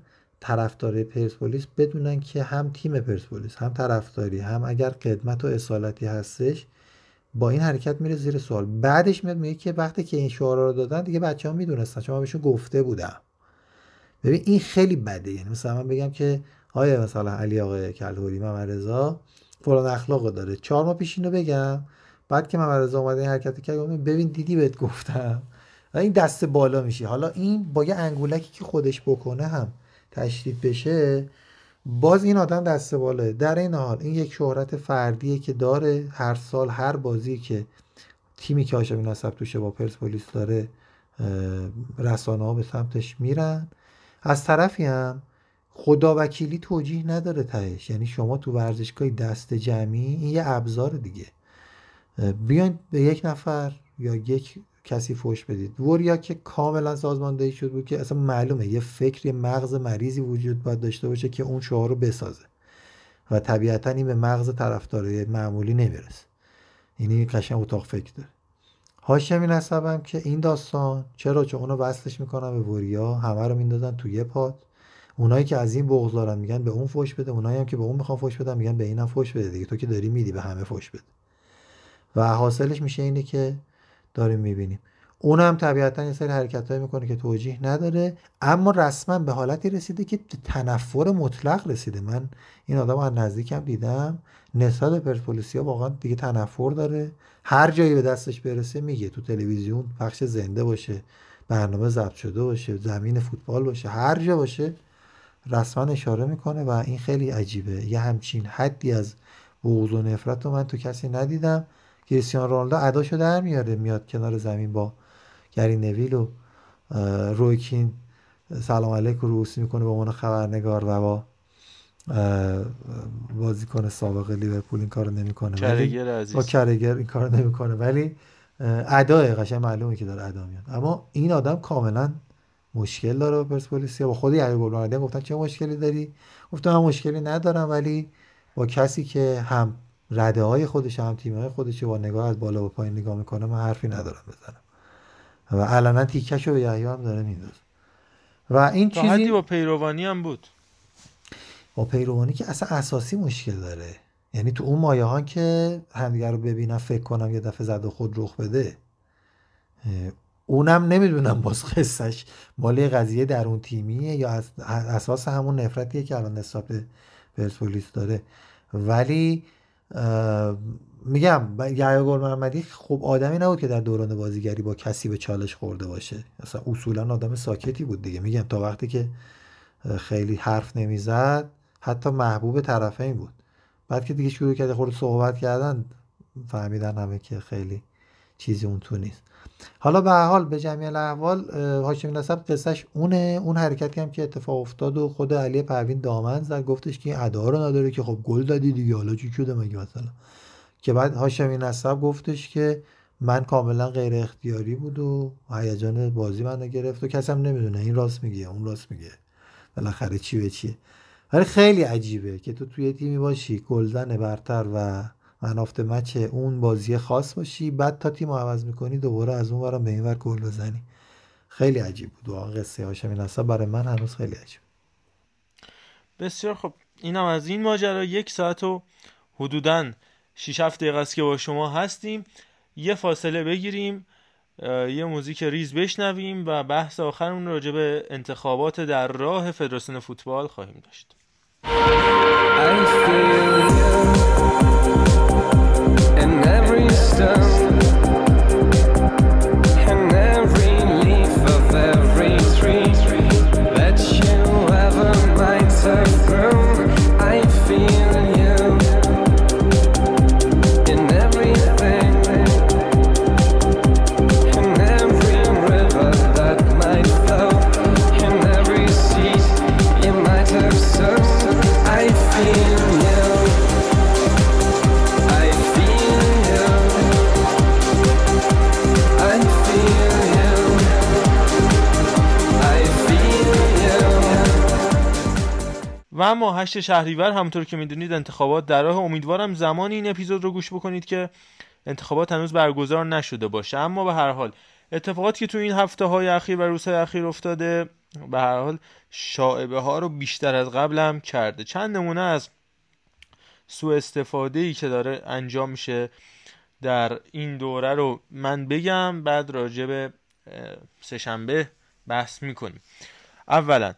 Speaker 9: طرفدار پرسپولیس بدونن که هم تیم پرسپولیس هم طرفداری هم اگر قدمت و اصالتی هستش با این حرکت میره زیر سوال. بعدش میاد میگه که وقتی که این شعارا رو دادن دیگه بچه ها می‌دونستن. چون بهشون گفته بودم. ببین این خیلی بده. یعنی مثلا من بگم که آیا مثلا علی آقای کلهوری محمد رضا فلان اخلاق داره. چهار ماه پیش اینو بگم. بعد که محمد رضا اومده این حرکت کرد ببین دیدی بهت گفتم. این دست بالا میشه حالا این با یه انگولکی که خودش بکنه هم تشدید بشه باز این آدم دست باله. در این حال این یک شهرت فردیه که داره هر سال هر بازی که تیمی که هاشمی نصب توشه با پرسپولیس داره رسانه ها به سمتش میرن. از طرفی هم خدا وکیلی توجیه نداره تهش. یعنی شما تو ورزشگاه دست جمعی این یه ابزار دیگه. بیاین به یک نفر یا یک کسی فوش بدید. وریا که کاملا سازماندهی شد بود که اصلا معلومه یه فکر مغز مریضی وجود باید داشته باشه که اون شعار رو بسازه. و طبیعتا این به مغز طرفدار معمولی نمی‌رسه. اینی قشنگ اتاق فکر داره. هاشمی نصبم که این داستان چرا؟ چون اونو وصلش می‌کنن به وریا همه رو میندازن تو یه پات اونایی که از این بغض دارن میگن به اون فوش بده اونایی هم که به اون می‌خوان فوش بدن میگن به اینم فوش بده دیگه. تو که داری میدی به همه فوش بده. و حاصلش میشه اینه که داریم می‌بینیم. اون هم طبیعتا یه سری حرکت می‌کنه که توجیه نداره اما رسما به حالتی رسیده که تنفر مطلق رسیده. من این آدم از نزدیکم دیدم. نسبت به پرسپولیسیا واقعا دیگه تنفر داره. هر جایی به دستش برسه میگه. تو تلویزیون پخش زنده باشه برنامه ضبط شده باشه زمین فوتبال باشه هر جا باشه. رسما اشاره می‌کنه و این خیلی عجیبه. یه همچین حدی از بغض و نفرت رو من تو کسی ندیدم. کریستیان رونالدو اداشو در میاره میاد کنار زمین با گری نویل و رویکین سلام علیک رو روسی می‌کنه به عنوان خبرنگار و با بازیکن سابق لیورپول این کارو نمی‌کنه.
Speaker 3: ولی
Speaker 9: با کرگر این کارو نمی‌کنه. ولی ادای قشنگ معلومه که داره ادا میاد. اما این آدم کاملا مشکل داره با پرسپولیسیا با خود علی گلبرادی گفتن چه مشکلی داری؟ گفتم من مشکلی ندارم ولی با کسی که هم رده های خودش هم تیم های خودش با نگاه از بالا و پایین نگاه می‌کنه من حرفی ندارم بزنم. و علنا تیکش رو به یحیی هم داره میندازه. و این چیزی
Speaker 3: با پیروانی هم بود.
Speaker 9: با پیروانی که اصلا اساسی مشکل داره. یعنی تو اون مایه ها که همدیگه رو ببینم فکر کنم یه دفعه زد و خود رخ بده اونم نمی‌دونم باز قصهش مالی قضیه در اون تیمیه یا اساس همون نفرتیه که الان نسبت به پرسپولیس داره. ولی میگم یحیی گل محمدی خب آدمی نبود که در دوران بازیگری با کسی به چالش خورده باشه. اصلا اصولا آدم ساکتی بود دیگه. میگم تا وقتی که خیلی حرف نمی‌زد حتی محبوب طرفین بود. بعد که دیگه شروع کرده خورد صحبت کردن فهمیدن همه که خیلی چیزی اون تو نیست. حالا به حال به جمعی الاحوال هاشمی نسب قصهش اونه. اون حرکتی هم که اتفاق افتاد و خود علی پروین دامن زد. گفتش که این ادا رو نداره که خب گل دادی دیگه. حالا چی شده مگه مثلا؟ که بعد هاشمی نسب گفتش که من کاملا غیر اختیاری بود و هیجان بازی من گرفت و کسی هم نمی‌دونه. این راست میگه اون راست میگه. بالاخره چی به چیه. ولی خیلی عجیبه که تو توی تیمی باشی گلزن برتر و منافت مچ اون بازی خاص باشی. بعد تا تیم عوض می‌کنی دوباره از اون ورم به این ور گل بزنی. خیلی عجیب بود. واقعا قصه هاشمی نصب برای من هنوز خیلی عجیب.
Speaker 3: بسیار خب اینم از این ماجرا. یک ساعت و حدودا 6 7 دقیقه است که با شما هستیم. یه فاصله بگیریم یه موزیک ریز بشنویم و بحث آخرمون راجع به انتخابات در راه فدراسیون فوتبال خواهیم داشت. و هشت شهریور همونطور که می‌دونید انتخابات در راه امیدوارم زمانی این اپیزود رو گوش بکنید که انتخابات هنوز برگزار نشده باشه. اما به هر حال اتفاقاتی که تو این هفته های اخیر و روزهای اخیر افتاده به هر حال شاعبه ها رو بیشتر از قبل هم کرده. چند نمونه از سوء استفاده ای که داره انجام میشه در این دوره رو من بگم بعد راجع به سهشنبه بحث می‌کنیم. اولا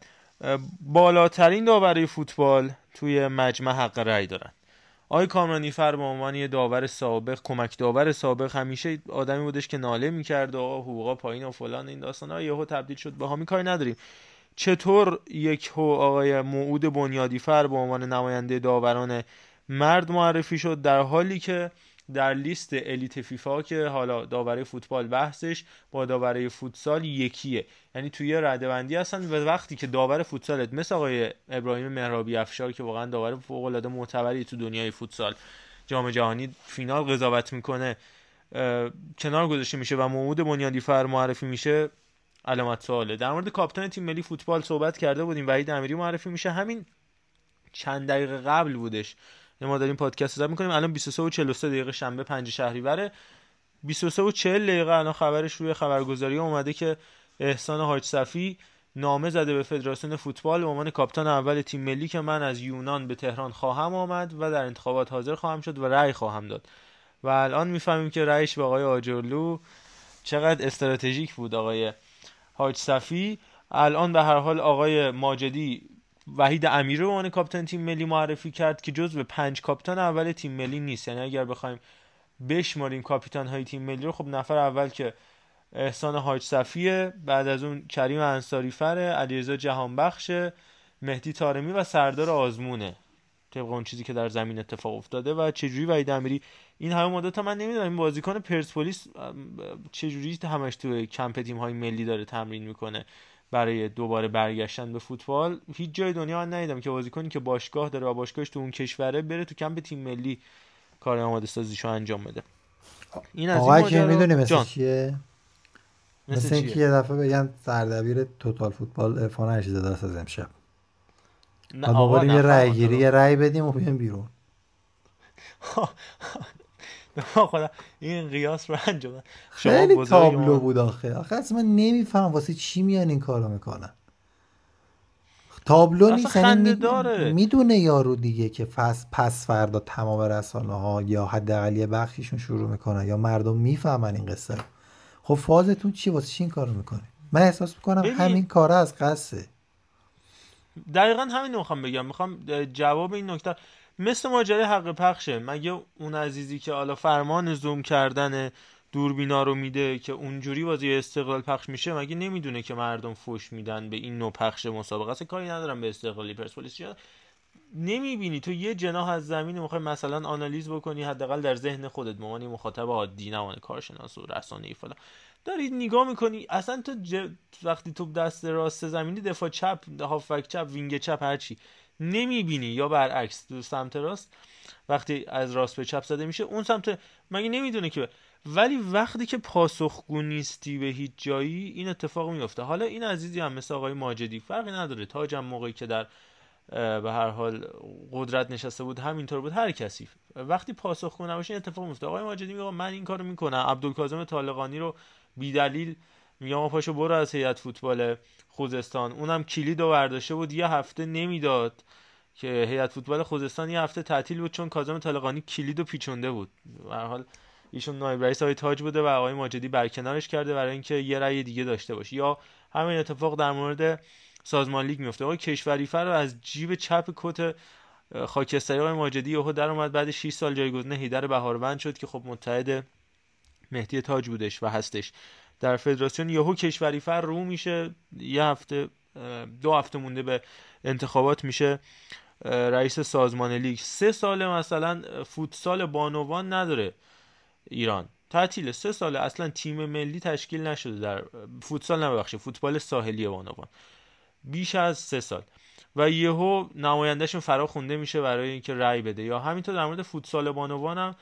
Speaker 3: بالاترین داوری فوتبال توی مجمع حق رأی دارن. آقای کامرانی فر به عنوان داور سابق کمک داور سابق همیشه آدمی بودش که ناله می‌کرد و حقوقا پایین و فلان این داستان ها. یهو تبدیل شد به همی کاری نداریم. چطور یک آقای موعود بنیادی فر به عنوان نماینده داوران مرد معرفی شد؟ در حالی که در لیست الیت فیفا که حالا داوره فوتبال بحثش با داوره فوتسال یکیه. یعنی توی رده بندی هستن و وقتی که داور فوتسالت مثل آقای ابراهیم مهرابی افشار که واقعا داور فوق العاده معتبری تو دنیای فوتسال جام جهانی فینال قضاوت می‌کنه کنار گذاشته میشه و موعود بنیادی فر معرفی میشه علامت سواله. در مورد کاپیتان تیم ملی فوتبال صحبت کرده بودیم وحید امیری معرفی میشه. همین چند دقیقه قبل بودش. ما داریم پادکست رو می‌کنیم. الان 23 و 43 دقیقه شنبه 5 شهریوره. 23 و 40 دقیقه الان خبرش روی خبرگزاری اومده که احسان حاج صفی نامه زده به فدراسیون فوتبال به عنوان کاپیتان اول تیم ملی که من از یونان به تهران خواهم آمد و در انتخابات حاضر خواهم شد و رأی خواهم داد. و الان می‌فهمیم که رأیش به آقای آجرلو چقدر استراتژیک بود آقای حاج صفی. الان به هر حال آقای ماجدی وحید امیر رو عنوان کاپیتان تیم ملی معرفی کرد که جزو پنج کاپیتان اول تیم ملی نیست. یعنی اگر بخوایم بشماریم کاپیتان های تیم ملی رو خب نفر اول که احسان حاج صفیه بعد از اون کریم انصاری فره علیرضا جهانبخش مهدی تارمی و سردار آزمونه. طبق اون چیزی که در زمین اتفاق افتاده و چجوری وحید امیری این همه مدت من نمی‌دونم این بازیکن پرسپولیس چجوری همش تو کمپ تیم های ملی داره تمرین می‌کنه. برای دوباره برگشتن به فوتبال هیچ جای دنیا من ندیدم که بازیکنی که باشگاه داره و باشگاهش تو اون کشوره بره تو کمپ تیم ملی کار آماده سازیشو انجام بده.
Speaker 9: این از این که می‌دونی مثل چیه؟ مثل اینکه یه دفعه بگن سردبیر توتال فوتبال ارفان ارشیزاده است از امشب. نه آقا یه رأی گیری یه رأی بدیم و بیایم بیرون.
Speaker 3: خدا این قیاس رو انجام
Speaker 9: خیلی تابلو بود آخه. آخه اصلا من نمیفهم واسه چی میان این کارو می‌کنن. تابلو نیست یعنی می‌دونه یارو دیگه که پس پس فردا تمام رسانه ها یا حداقل یه بخشیشون شروع می‌کنن یا مردم می‌فهمن این قصه خب فازتون چی واسه این کارو می‌کنه من احساس می‌کنم همین کار از قصه.
Speaker 3: دقیقا همین می‌خوام بگم. می‌خوام جواب این نکته مثل ماجرای حق پخشه. مگه اون عزیزی که حالا فرمان زوم کردن دوربینا رو میده که اونجوری بازی استقلال پخش میشه مگه نمی‌دونه که مردم فوش میدن به این نوع پخش مسابقه؟ اصلا کاری ندارم به استقلالی پرسپولیس. نمی‌بینی. تو یه جناح از زمین می‌خوای مثلا آنالیز بکنی حداقل در ذهن خودت مامانی مخاطب عادی نه کارشناس و رسانه‌ای فلان. داری نگاه می‌کنی اصلا تو وقتی تو دست راست زمینی دفاع چپ هافک چپ وینگ چپ هرچی. نمی‌بینی یا برعکس تو سمت راست وقتی از راست به چپ زده میشه اون سمت مگه نمی‌دونه که ولی وقتی که پاسخگو نیستی به هیچ جایی این اتفاق میفته حالا این عزیزی هم مثل آقای ماجدی فرقی نداره. تاجم موقعی که در به هر حال قدرت نشسته بود همینطور بود هر کسی. وقتی پاسخگو نباشه این اتفاق میفته آقای ماجدی میگه من این کارو می‌کنم. عبدالکاظم طالقانی رو بیدلیل میگم پاشو برو از هیئت فوتبال خوزستان. اونم کلید و برداشته بود یه هفته نمی‌داد که هیئت فوتبال خوزستان یه هفته تعطیل بود چون کاظم طالقانی کلید و پیچونده بود. به حال ایشون نایب رئیس های تاج بوده و آقای ماجدی برکنارش کرده برای اینکه یه رأی دیگه داشته باشه. یا همین اتفاق در مورد سازمان لیگ میفته آقای کشوریفر رو از جیب چپ کت خاکستری آقای ماجدی یهو در اومد بعد 6 سال جایگزین هیدر بهاروند شد که خب متحد مهدی تاج بودش و هستش. در فدراسیون یهو کشوریفر رو میشه یه هفته دو هفته مونده به انتخابات میشه رئیس سازمان لیگ. سه سال مثلا فوتسال بانوان نداره ایران. تعطیل سه ساله اصلا تیم ملی تشکیل نشده در فوتسال نبخشه. فوتبال ساحلی بانوان. بیش از سه سال. و یهو نمایندهشون فرا خونده میشه برای اینکه رأی بده. یا همینطور در مورد فوتسال بانوان هم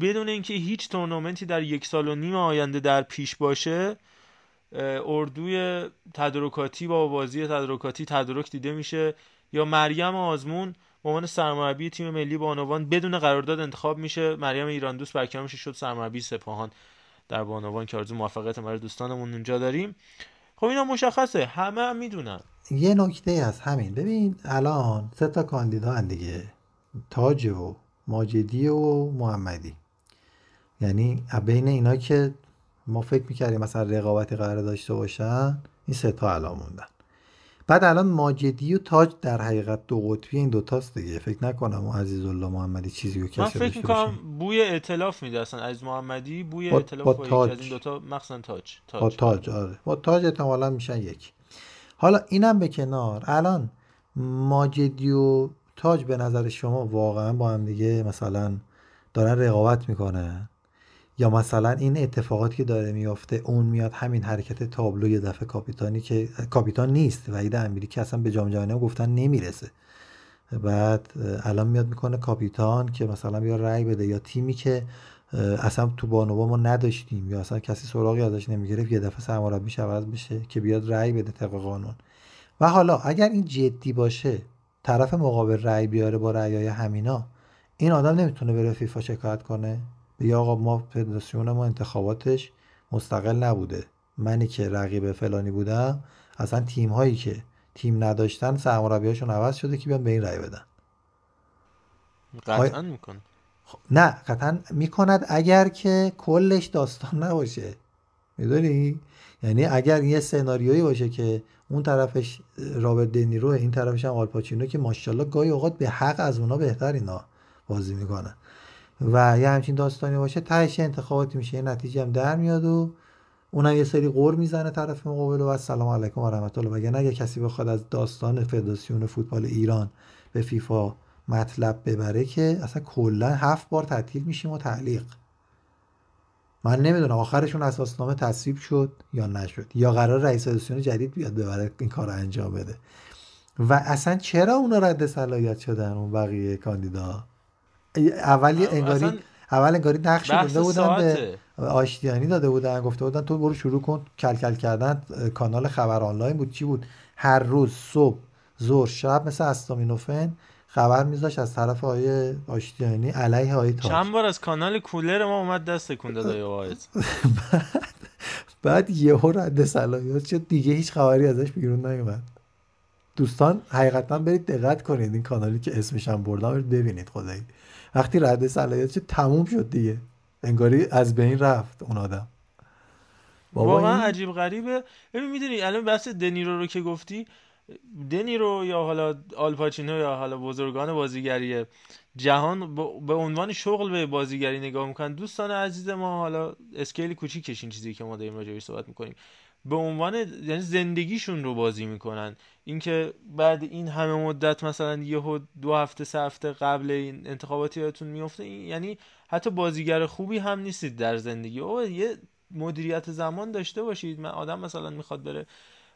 Speaker 3: بدون اینکه هیچ تورنمنتی در یک سال و نیم آینده در پیش باشه اردوی تدارکاتی با بازی تدارکاتی تدارک دیده میشه. یا مریم آزمون به عنوان سرمربی تیم ملی بانوان بدون قرارداد انتخاب میشه. مریم ایران دوست برکنار میشه شد سرمربی سپاهان در بانوان که آرزو موفقیت برای دوستانمون اونجا داریم. خب اینا مشخصه. همه هم می‌دونن.
Speaker 9: یه نکته از همین. ببین الان سه تا کاندیدا دیگه. تاج و ماجدی و محمدی. یعنی بین اینا که ما فکر می‌کردیم مثلا رقابتی قرار داشته باشن این سه تا الان موندن. بعد الان ماجدی و تاج در حقیقت دو قطبی این دوتاست دیگه. فکر نکنم و عزیز الله محمدی چیزی رو کسی من
Speaker 3: فکر می‌کنم بوی اعتلاف میده اصلا. عزیز محمدی بوی با اعتلاف با, تاج. از این دوتا مخصوصا تاج.
Speaker 9: تاج با تاج. آره. با تاج احتمالا میشن یک حالا اینم به کنار. الان ماجدی و تاج به نظر شما واقعا با هم دیگه مثلا دارن رقابت می‌کنن یا مثلا این اتفاقاتی که داره میافته اون میاد همین حرکت تابلو یه دفعه کاپیتانی که کاپیتان نیست وحید امیری که اصلا به جام جهانی گفتن نمی‌رسه. بعد الان میاد می‌کنه کاپیتان که مثلا بیا رأی بده یا تیمی که اصلا تو بانوبا ما نداشتیم یا اصلا کسی سراغی ازش نمی‌گرفت یه دفعه سرمربیش عوض بشه که بیاد رأی بده طبق قانون. و حالا اگر این جدی باشه طرف مقابل رأی بیاره با رأیای همینا این آدم نمی‌تونه بره فیفا شکایت کنه؟ بگه آقا ما فدراسیون ما انتخاباتش مستقل نبوده. منی که رقیب فلانی بودم اصلا تیم هایی که تیم نداشتن سرمربیاشون عوض شده که بیان به این رأی بدن.
Speaker 3: قطعا می‌کنه.
Speaker 9: خب، نه قطعا می‌کند اگر که کلش داستان نباشه. می‌دونی؟ یعنی اگر یه سناریویی باشه که اون طرفش رابرت دنیرو این طرفش هم آلپاچینو که ماشاءالله گاهی اوقات به حق از اونا بهتر اینا بازی می‌کنن و یه همچین داستانی باشه تهش انتخاباتی میشه نتیجه هم در میاد و اونم یه سری قور می‌زنه طرف مقابل و سلام علیکم و رحمت الله. وگرنه اگه کسی بخواد از داستان فدراسیون فوتبال ایران به فیفا مطلب ببره که اصلا کلا هفت بار تعطیل میشیم و تعلیق. من نمی‌دونم آخرشون اساسنامه تصویب شد یا نشد یا قرار رئیس فدراسیون جدید بیاد ببره این کار انجام بده. و اصلا چرا اونا رد صلاحیت شدن اون بقیه کاندیدا؟ اول انگاری اول انگاری نقش داده بودن به آشتیانی داده بودن گفته بودن تو برو شروع کن کل کل کردن کانال خبر آنلاین بود. چی بود؟ هر روز صبح ظهر شب مثل استامینوفن خبر میذاش از طرف آقای آشتیانی علیه آقای تاج.
Speaker 3: چند بار از کانال کولر ما اومد دست تکون داد بعد
Speaker 9: بعد یهو رد صلاحیت شد. دیگه هیچ خبری ازش بیرون نیومد. دوستان حقیقتا برید دقت کنید این کانالی که اسمش هم بردم. برید ببینید خدایی. وقتی رد صلاحیت تموم شد دیگه. انگاری از بین رفت اون آدم.
Speaker 3: واقعا این... عجیب غریبه. ببین می‌دونی الان بحث دنیرو رو که گفتی دنیرو یا حالا آلپاچینو یا حالا بزرگان بازیگری جهان به عنوان شغل به بازیگری نگاه می‌کنن. دوستان عزیز ما حالا اسکیل کوچیکش این چیزی که ما داریم راجعش صحبت می‌کنیم. به عنوان یعنی زندگیشون رو بازی می‌کنن. اینکه بعد این همه مدت مثلا یهو دو هفته سه هفته قبل این انتخاباتی یادتون میفته یعنی حتی بازیگر خوبی هم نیستید در زندگی. او یه مدیریت زمان داشته باشید. من آدم مثلا می‌خواد بره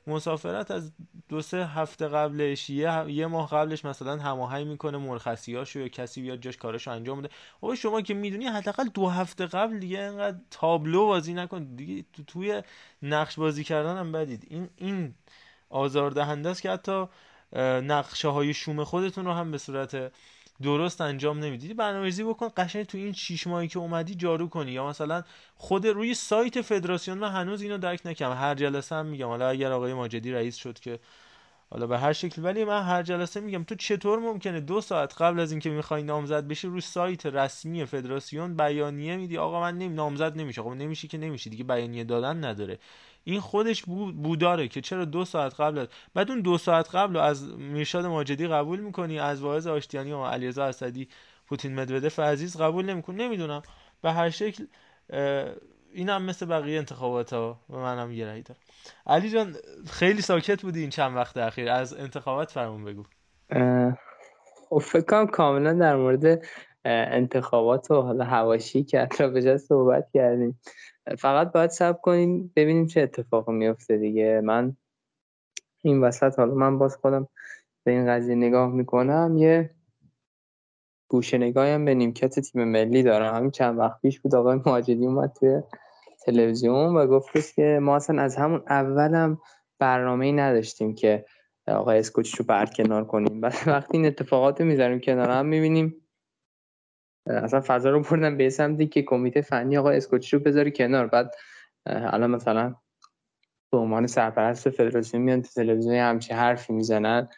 Speaker 3: مسافرت از دو سه هفته قبلش یه, یه ماه قبلش مثلا هماهنگ می‌کنه مرخصیاشو یا کسی بیاد جاش کاراشو انجام بده. آقا شما که می‌دونی حداقل دو هفته قبل دیگه اینقدر تابلو بازی نکن. دیگه تو توی نقش بازی کردن هم بدید. این این آزاردهنده است که حتی نقشه های شوم خودتون رو هم به صورت درست انجام نمیدی. برنامه‌ریزی بکن قشنگ تو این 6 ماهی که اومدی جارو کنی. یا مثلا خود روی سایت فدراسیون من هنوز اینو درک نکردم. هر جلسه هم میگم. حالا اگر آقای ماجدی رئیس شد که حالا به هر شکل ولی من هر جلسه میگم تو چطور ممکنه دو ساعت قبل از اینکه می‌خوای نامزد بشی روی سایت رسمی فدراسیون بیانیه میدی؟ آقا من نمی نامزد نمیشه. خب نمیشه که نمیشه دیگه بیانیه دادن نداره. این خودش بوداره که چرا دو ساعت قبل بعد اون دو ساعت قبل از میرشاد ماجدی قبول می‌کنی از واعظ آشتیانی و علیرضا اسدی پوتین مدودف عزیز قبول نمیکن نمی‌دونم. به هر شکل اینم مثل بقیه انتخابات ها و منم یه رأی دارم علی جان خیلی ساکت بودی این چند وقت اخیر. از انتخابات فرمون بگو.
Speaker 4: خب فکر کنم کاملا در مورد انتخابات و حالا هواشی که اطراف صحبت کردیم فقط باید سب کنیم ببینیم چه اتفاقی میفته دیگه. من این وسط حالا من باز خودم به این قضیه نگاه می‌کنم یه گوشه نگاهیم به نیمکت تیم ملی دارم. همین چند وقت پیش بود آقای ماجدی اومد توی تلویزیون و گفتش که ما اصلا از همون اولم برنامه ای نداشتیم که آقای اسکوچ رو برکنار کنیم. بعد وقتی این اتفاقات می‌ذاریم کنار هم می‌بینیم اصلا فضا رو بردن به سمتی که کمیته فنی آقا اسکوچی رو بذاری کنار. بعد الان مثلا به عنوان سرپرست فدراسیون میان تو تلویزیون همچی حرفی می‌زنن.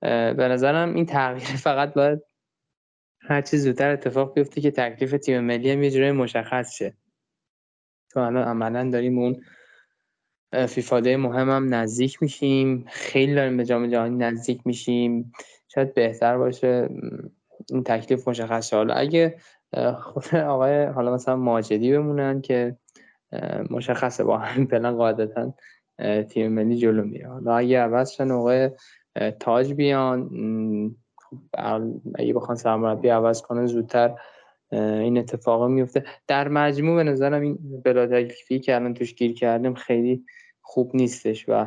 Speaker 4: به نظرم این تغییر فقط باید هر چیز زودتر اتفاق بیفته که تکلیف تیم ملی هم یه جوری مشخص شه. تو الان عملا داریم اون فیفاده مهم هم نزدیک میشیم. خیلی داریم به جام جهانی نزدیک میشیم. شاید بهتر باشه. این تکلیف مشخص حالا اگه خود آقای حالا مثلا ماجدی بمونن که مشخصه با همین پلن قاعدتا تیم ملی جلو میره. حالا اگه عوض شن آقای تاج بیان خب، اگه بخوان سرمربی عوض کنه زودتر این اتفاق میفته. در مجموع به نظرم این بلا تکلیفی که الان توش گیر کردیم خیلی خوب نیستش و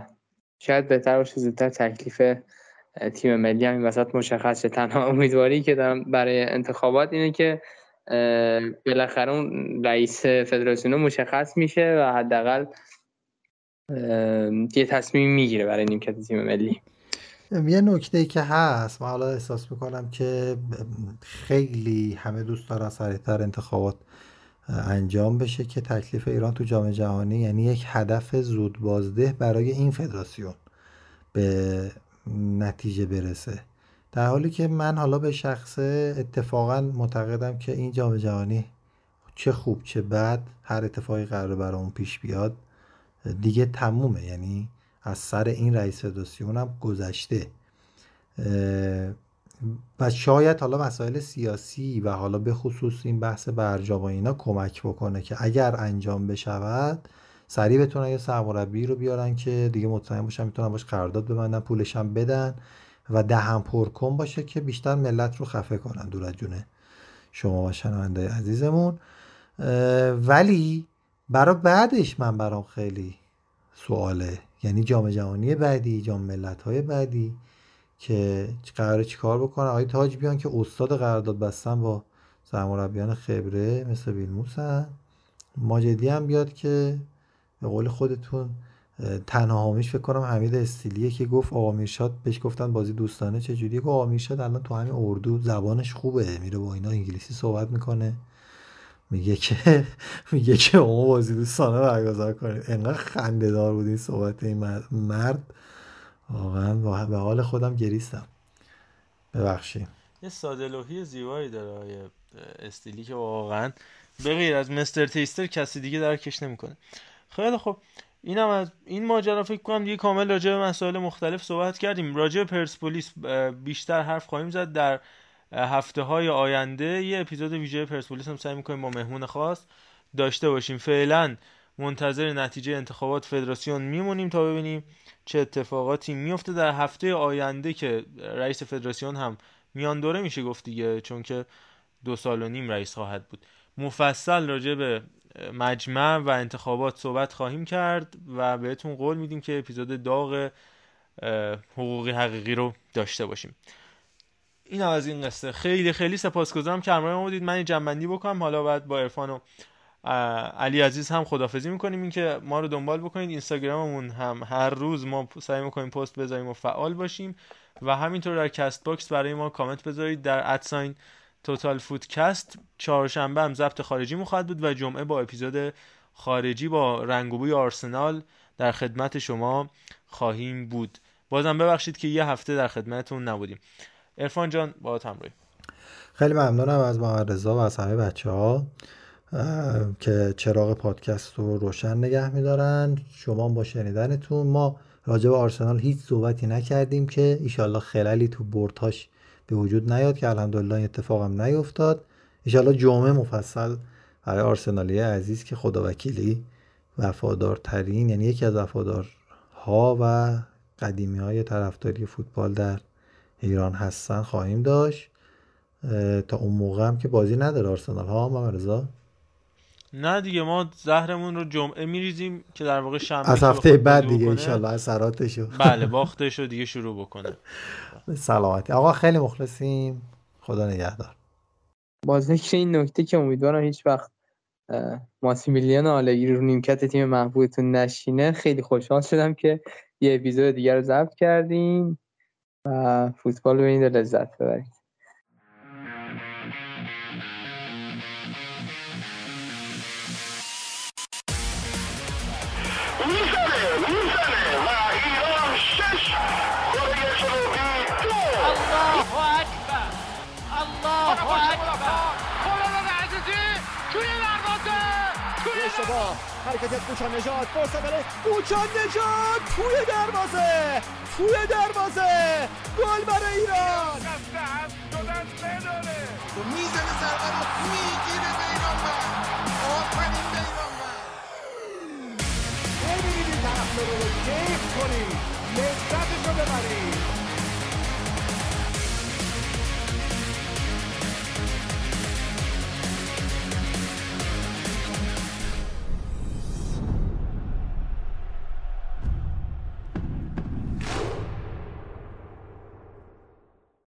Speaker 4: شاید بهتر باشه زودتر تکلیف تیم ملی هم این وسط مشخصه تنها امیدواری که دارم برای انتخابات اینه که بالاخره اون رئیس فدراسیون مشخص میشه و حداقل یه تصمیم می‌گیره برای نیمکت تیم ملی.
Speaker 9: یه نکته که هست من حالا احساس می‌کنم که خیلی همه دوست دارن سریعتر انتخابات انجام بشه که تکلیف ایران تو جام جهانی یعنی یک هدف زود بازده برای این فدراسیون. به نتیجه برسه. در حالی که من حالا به شخصه اتفاقا معتقدم که این جام جهانی چه خوب چه بد هر اتفاقی قرار برامون پیش بیاد دیگه تمومه. یعنی از سر این رئیس فدراسیون هم گذشته. و شاید حالا مسائل سیاسی و حالا به خصوص این بحث برجام و اینا کمک بکنه که اگر انجام بشود سریع بتونن یه سرمربی رو بیارن که دیگه مطمئن باشن می‌تونن باش قرارداد ببندن پولش هم بدن و دهم پرکن باشه که بیشتر ملت رو خفه کنن دور از جونه شما و شنونده عزیزمون. ولی برای بعدش من برام خیلی سواله. یعنی جام جهانی بعدی جام ملت های بعدی که قراره چیکار بکنن؟ آقای تاج بیان که استاد قرارداد بستن با سرمربیان خبره مثل ویلموسن ماجدی هم بیاد که به قول خودتون تنها حامیش فکر کنم حمید استیلیه که گفت آقا میرشاد بهش گفتن بازی دوستانه چجوریه؟ گفت آقا میرشاد الان تو همین اردو زبانش خوبه میره با اینا انگلیسی صحبت می‌کنه. میگه که میگه که اون بازی دوستانه برگزار کنید انقدر خنده دار بود این صحبت این مرد. واقعا به حال خودم گریستم. ببخشید.
Speaker 3: یه ساده زیبایی داره استیلی که واقعا به غیر از مستر تیستر کسی دیگه درکش نمی‌کنه. خیلی خب اینم از این ماجرا فکر کنم دیگه کامل راجع به مسائل مختلف صحبت کردیم. راجع به پرسپولیس بیشتر حرف خواهیم زد. در هفته های آینده یه اپیزود ویژه پرسپولیس هم سعی می‌کنیم با مهمون خاص داشته باشیم. فعلا منتظر نتیجه انتخابات فدراسیون میمونیم تا ببینیم چه اتفاقاتی میفته در هفته آینده که رئیس فدراسیون هم میان دوره میشه گفت دیگه چون که دو سال و نیم رئیس خواهد بود. مفصل راجع به مجمع و انتخابات صحبت خواهیم کرد و بهتون قول میدیم که اپیزود داغ حقوقی حقیقی رو داشته باشیم. این از این قصه. خیلی خیلی سپاسگزارم. که همراه ما بودید. من جنبندی بکنم. حالا بعد با عرفان و علی عزیز هم خدافظی می‌کنیم. اینکه ما رو دنبال بکنید. اینستاگراممون هم هر روز ما سعی می‌کنیم پست بذاریم و فعال باشیم. و همینطور در Castbox برای ما کامنت بذارید. در at sign Total Footcast چهارشنبه هم ضبط خارجی خواهد بود و جمعه با اپیزود خارجی با رنگوبوی آرسنال در خدمت شما خواهیم بود. بازم ببخشید که یه هفته در خدمتتون نبودیم. عرفان جان با همراهی
Speaker 9: خیلی ممنونم از محمد رضا و از همه بچه ها که چراغ پادکست رو روشن نگه میدارن. شما با شنیدنتون ما راجع به آرسنال هیچ صحبتی نکردیم که ایشالله خلالی تو بردهاش به وجود نیاد که الحمدلله این اتفاق هم نیفتاد. ایشالله جمعه مفصل برای آرسنالی عزیز که خدا وکیلی وفادارترین یعنی یکی از وفادارها و قدیمی های طرفداری فوتبال در ایران هستن خواهیم داشت. تا اون موقع هم که بازی نداره آرسنال. ها مرزا
Speaker 3: نه دیگه ما زهرمون رو جمعه میریزیم که در واقع شنبه
Speaker 9: از هفته بعد دیگه انشالله اثراتشو.
Speaker 3: بله باختش رو دیگه شروع بکنه.
Speaker 9: سلامتی. آقا خیلی مخلصیم. خدا نگهدار.
Speaker 4: با ذکر این نکته که امیدوارم هیچ وقت ماسیمیلیان آلگری رو نیمکت تیم محبوبتون نشینه خیلی خوشحال شدم که یه اپیزود دیگر رو ضبط کردیم و فوتبال رو ببینید لذت ببرید.
Speaker 1: اشتباه حرکت کوچا نجات فرصه بله کوچا نجات توی دروازه. توی دروازه. گل برای ایران.
Speaker 2: می‌زنه سرقه رو می‌گیره
Speaker 1: بیران من آفرین بیران من نمی‌دید طرف رو. کیف کنید. لذتش رو ببرید.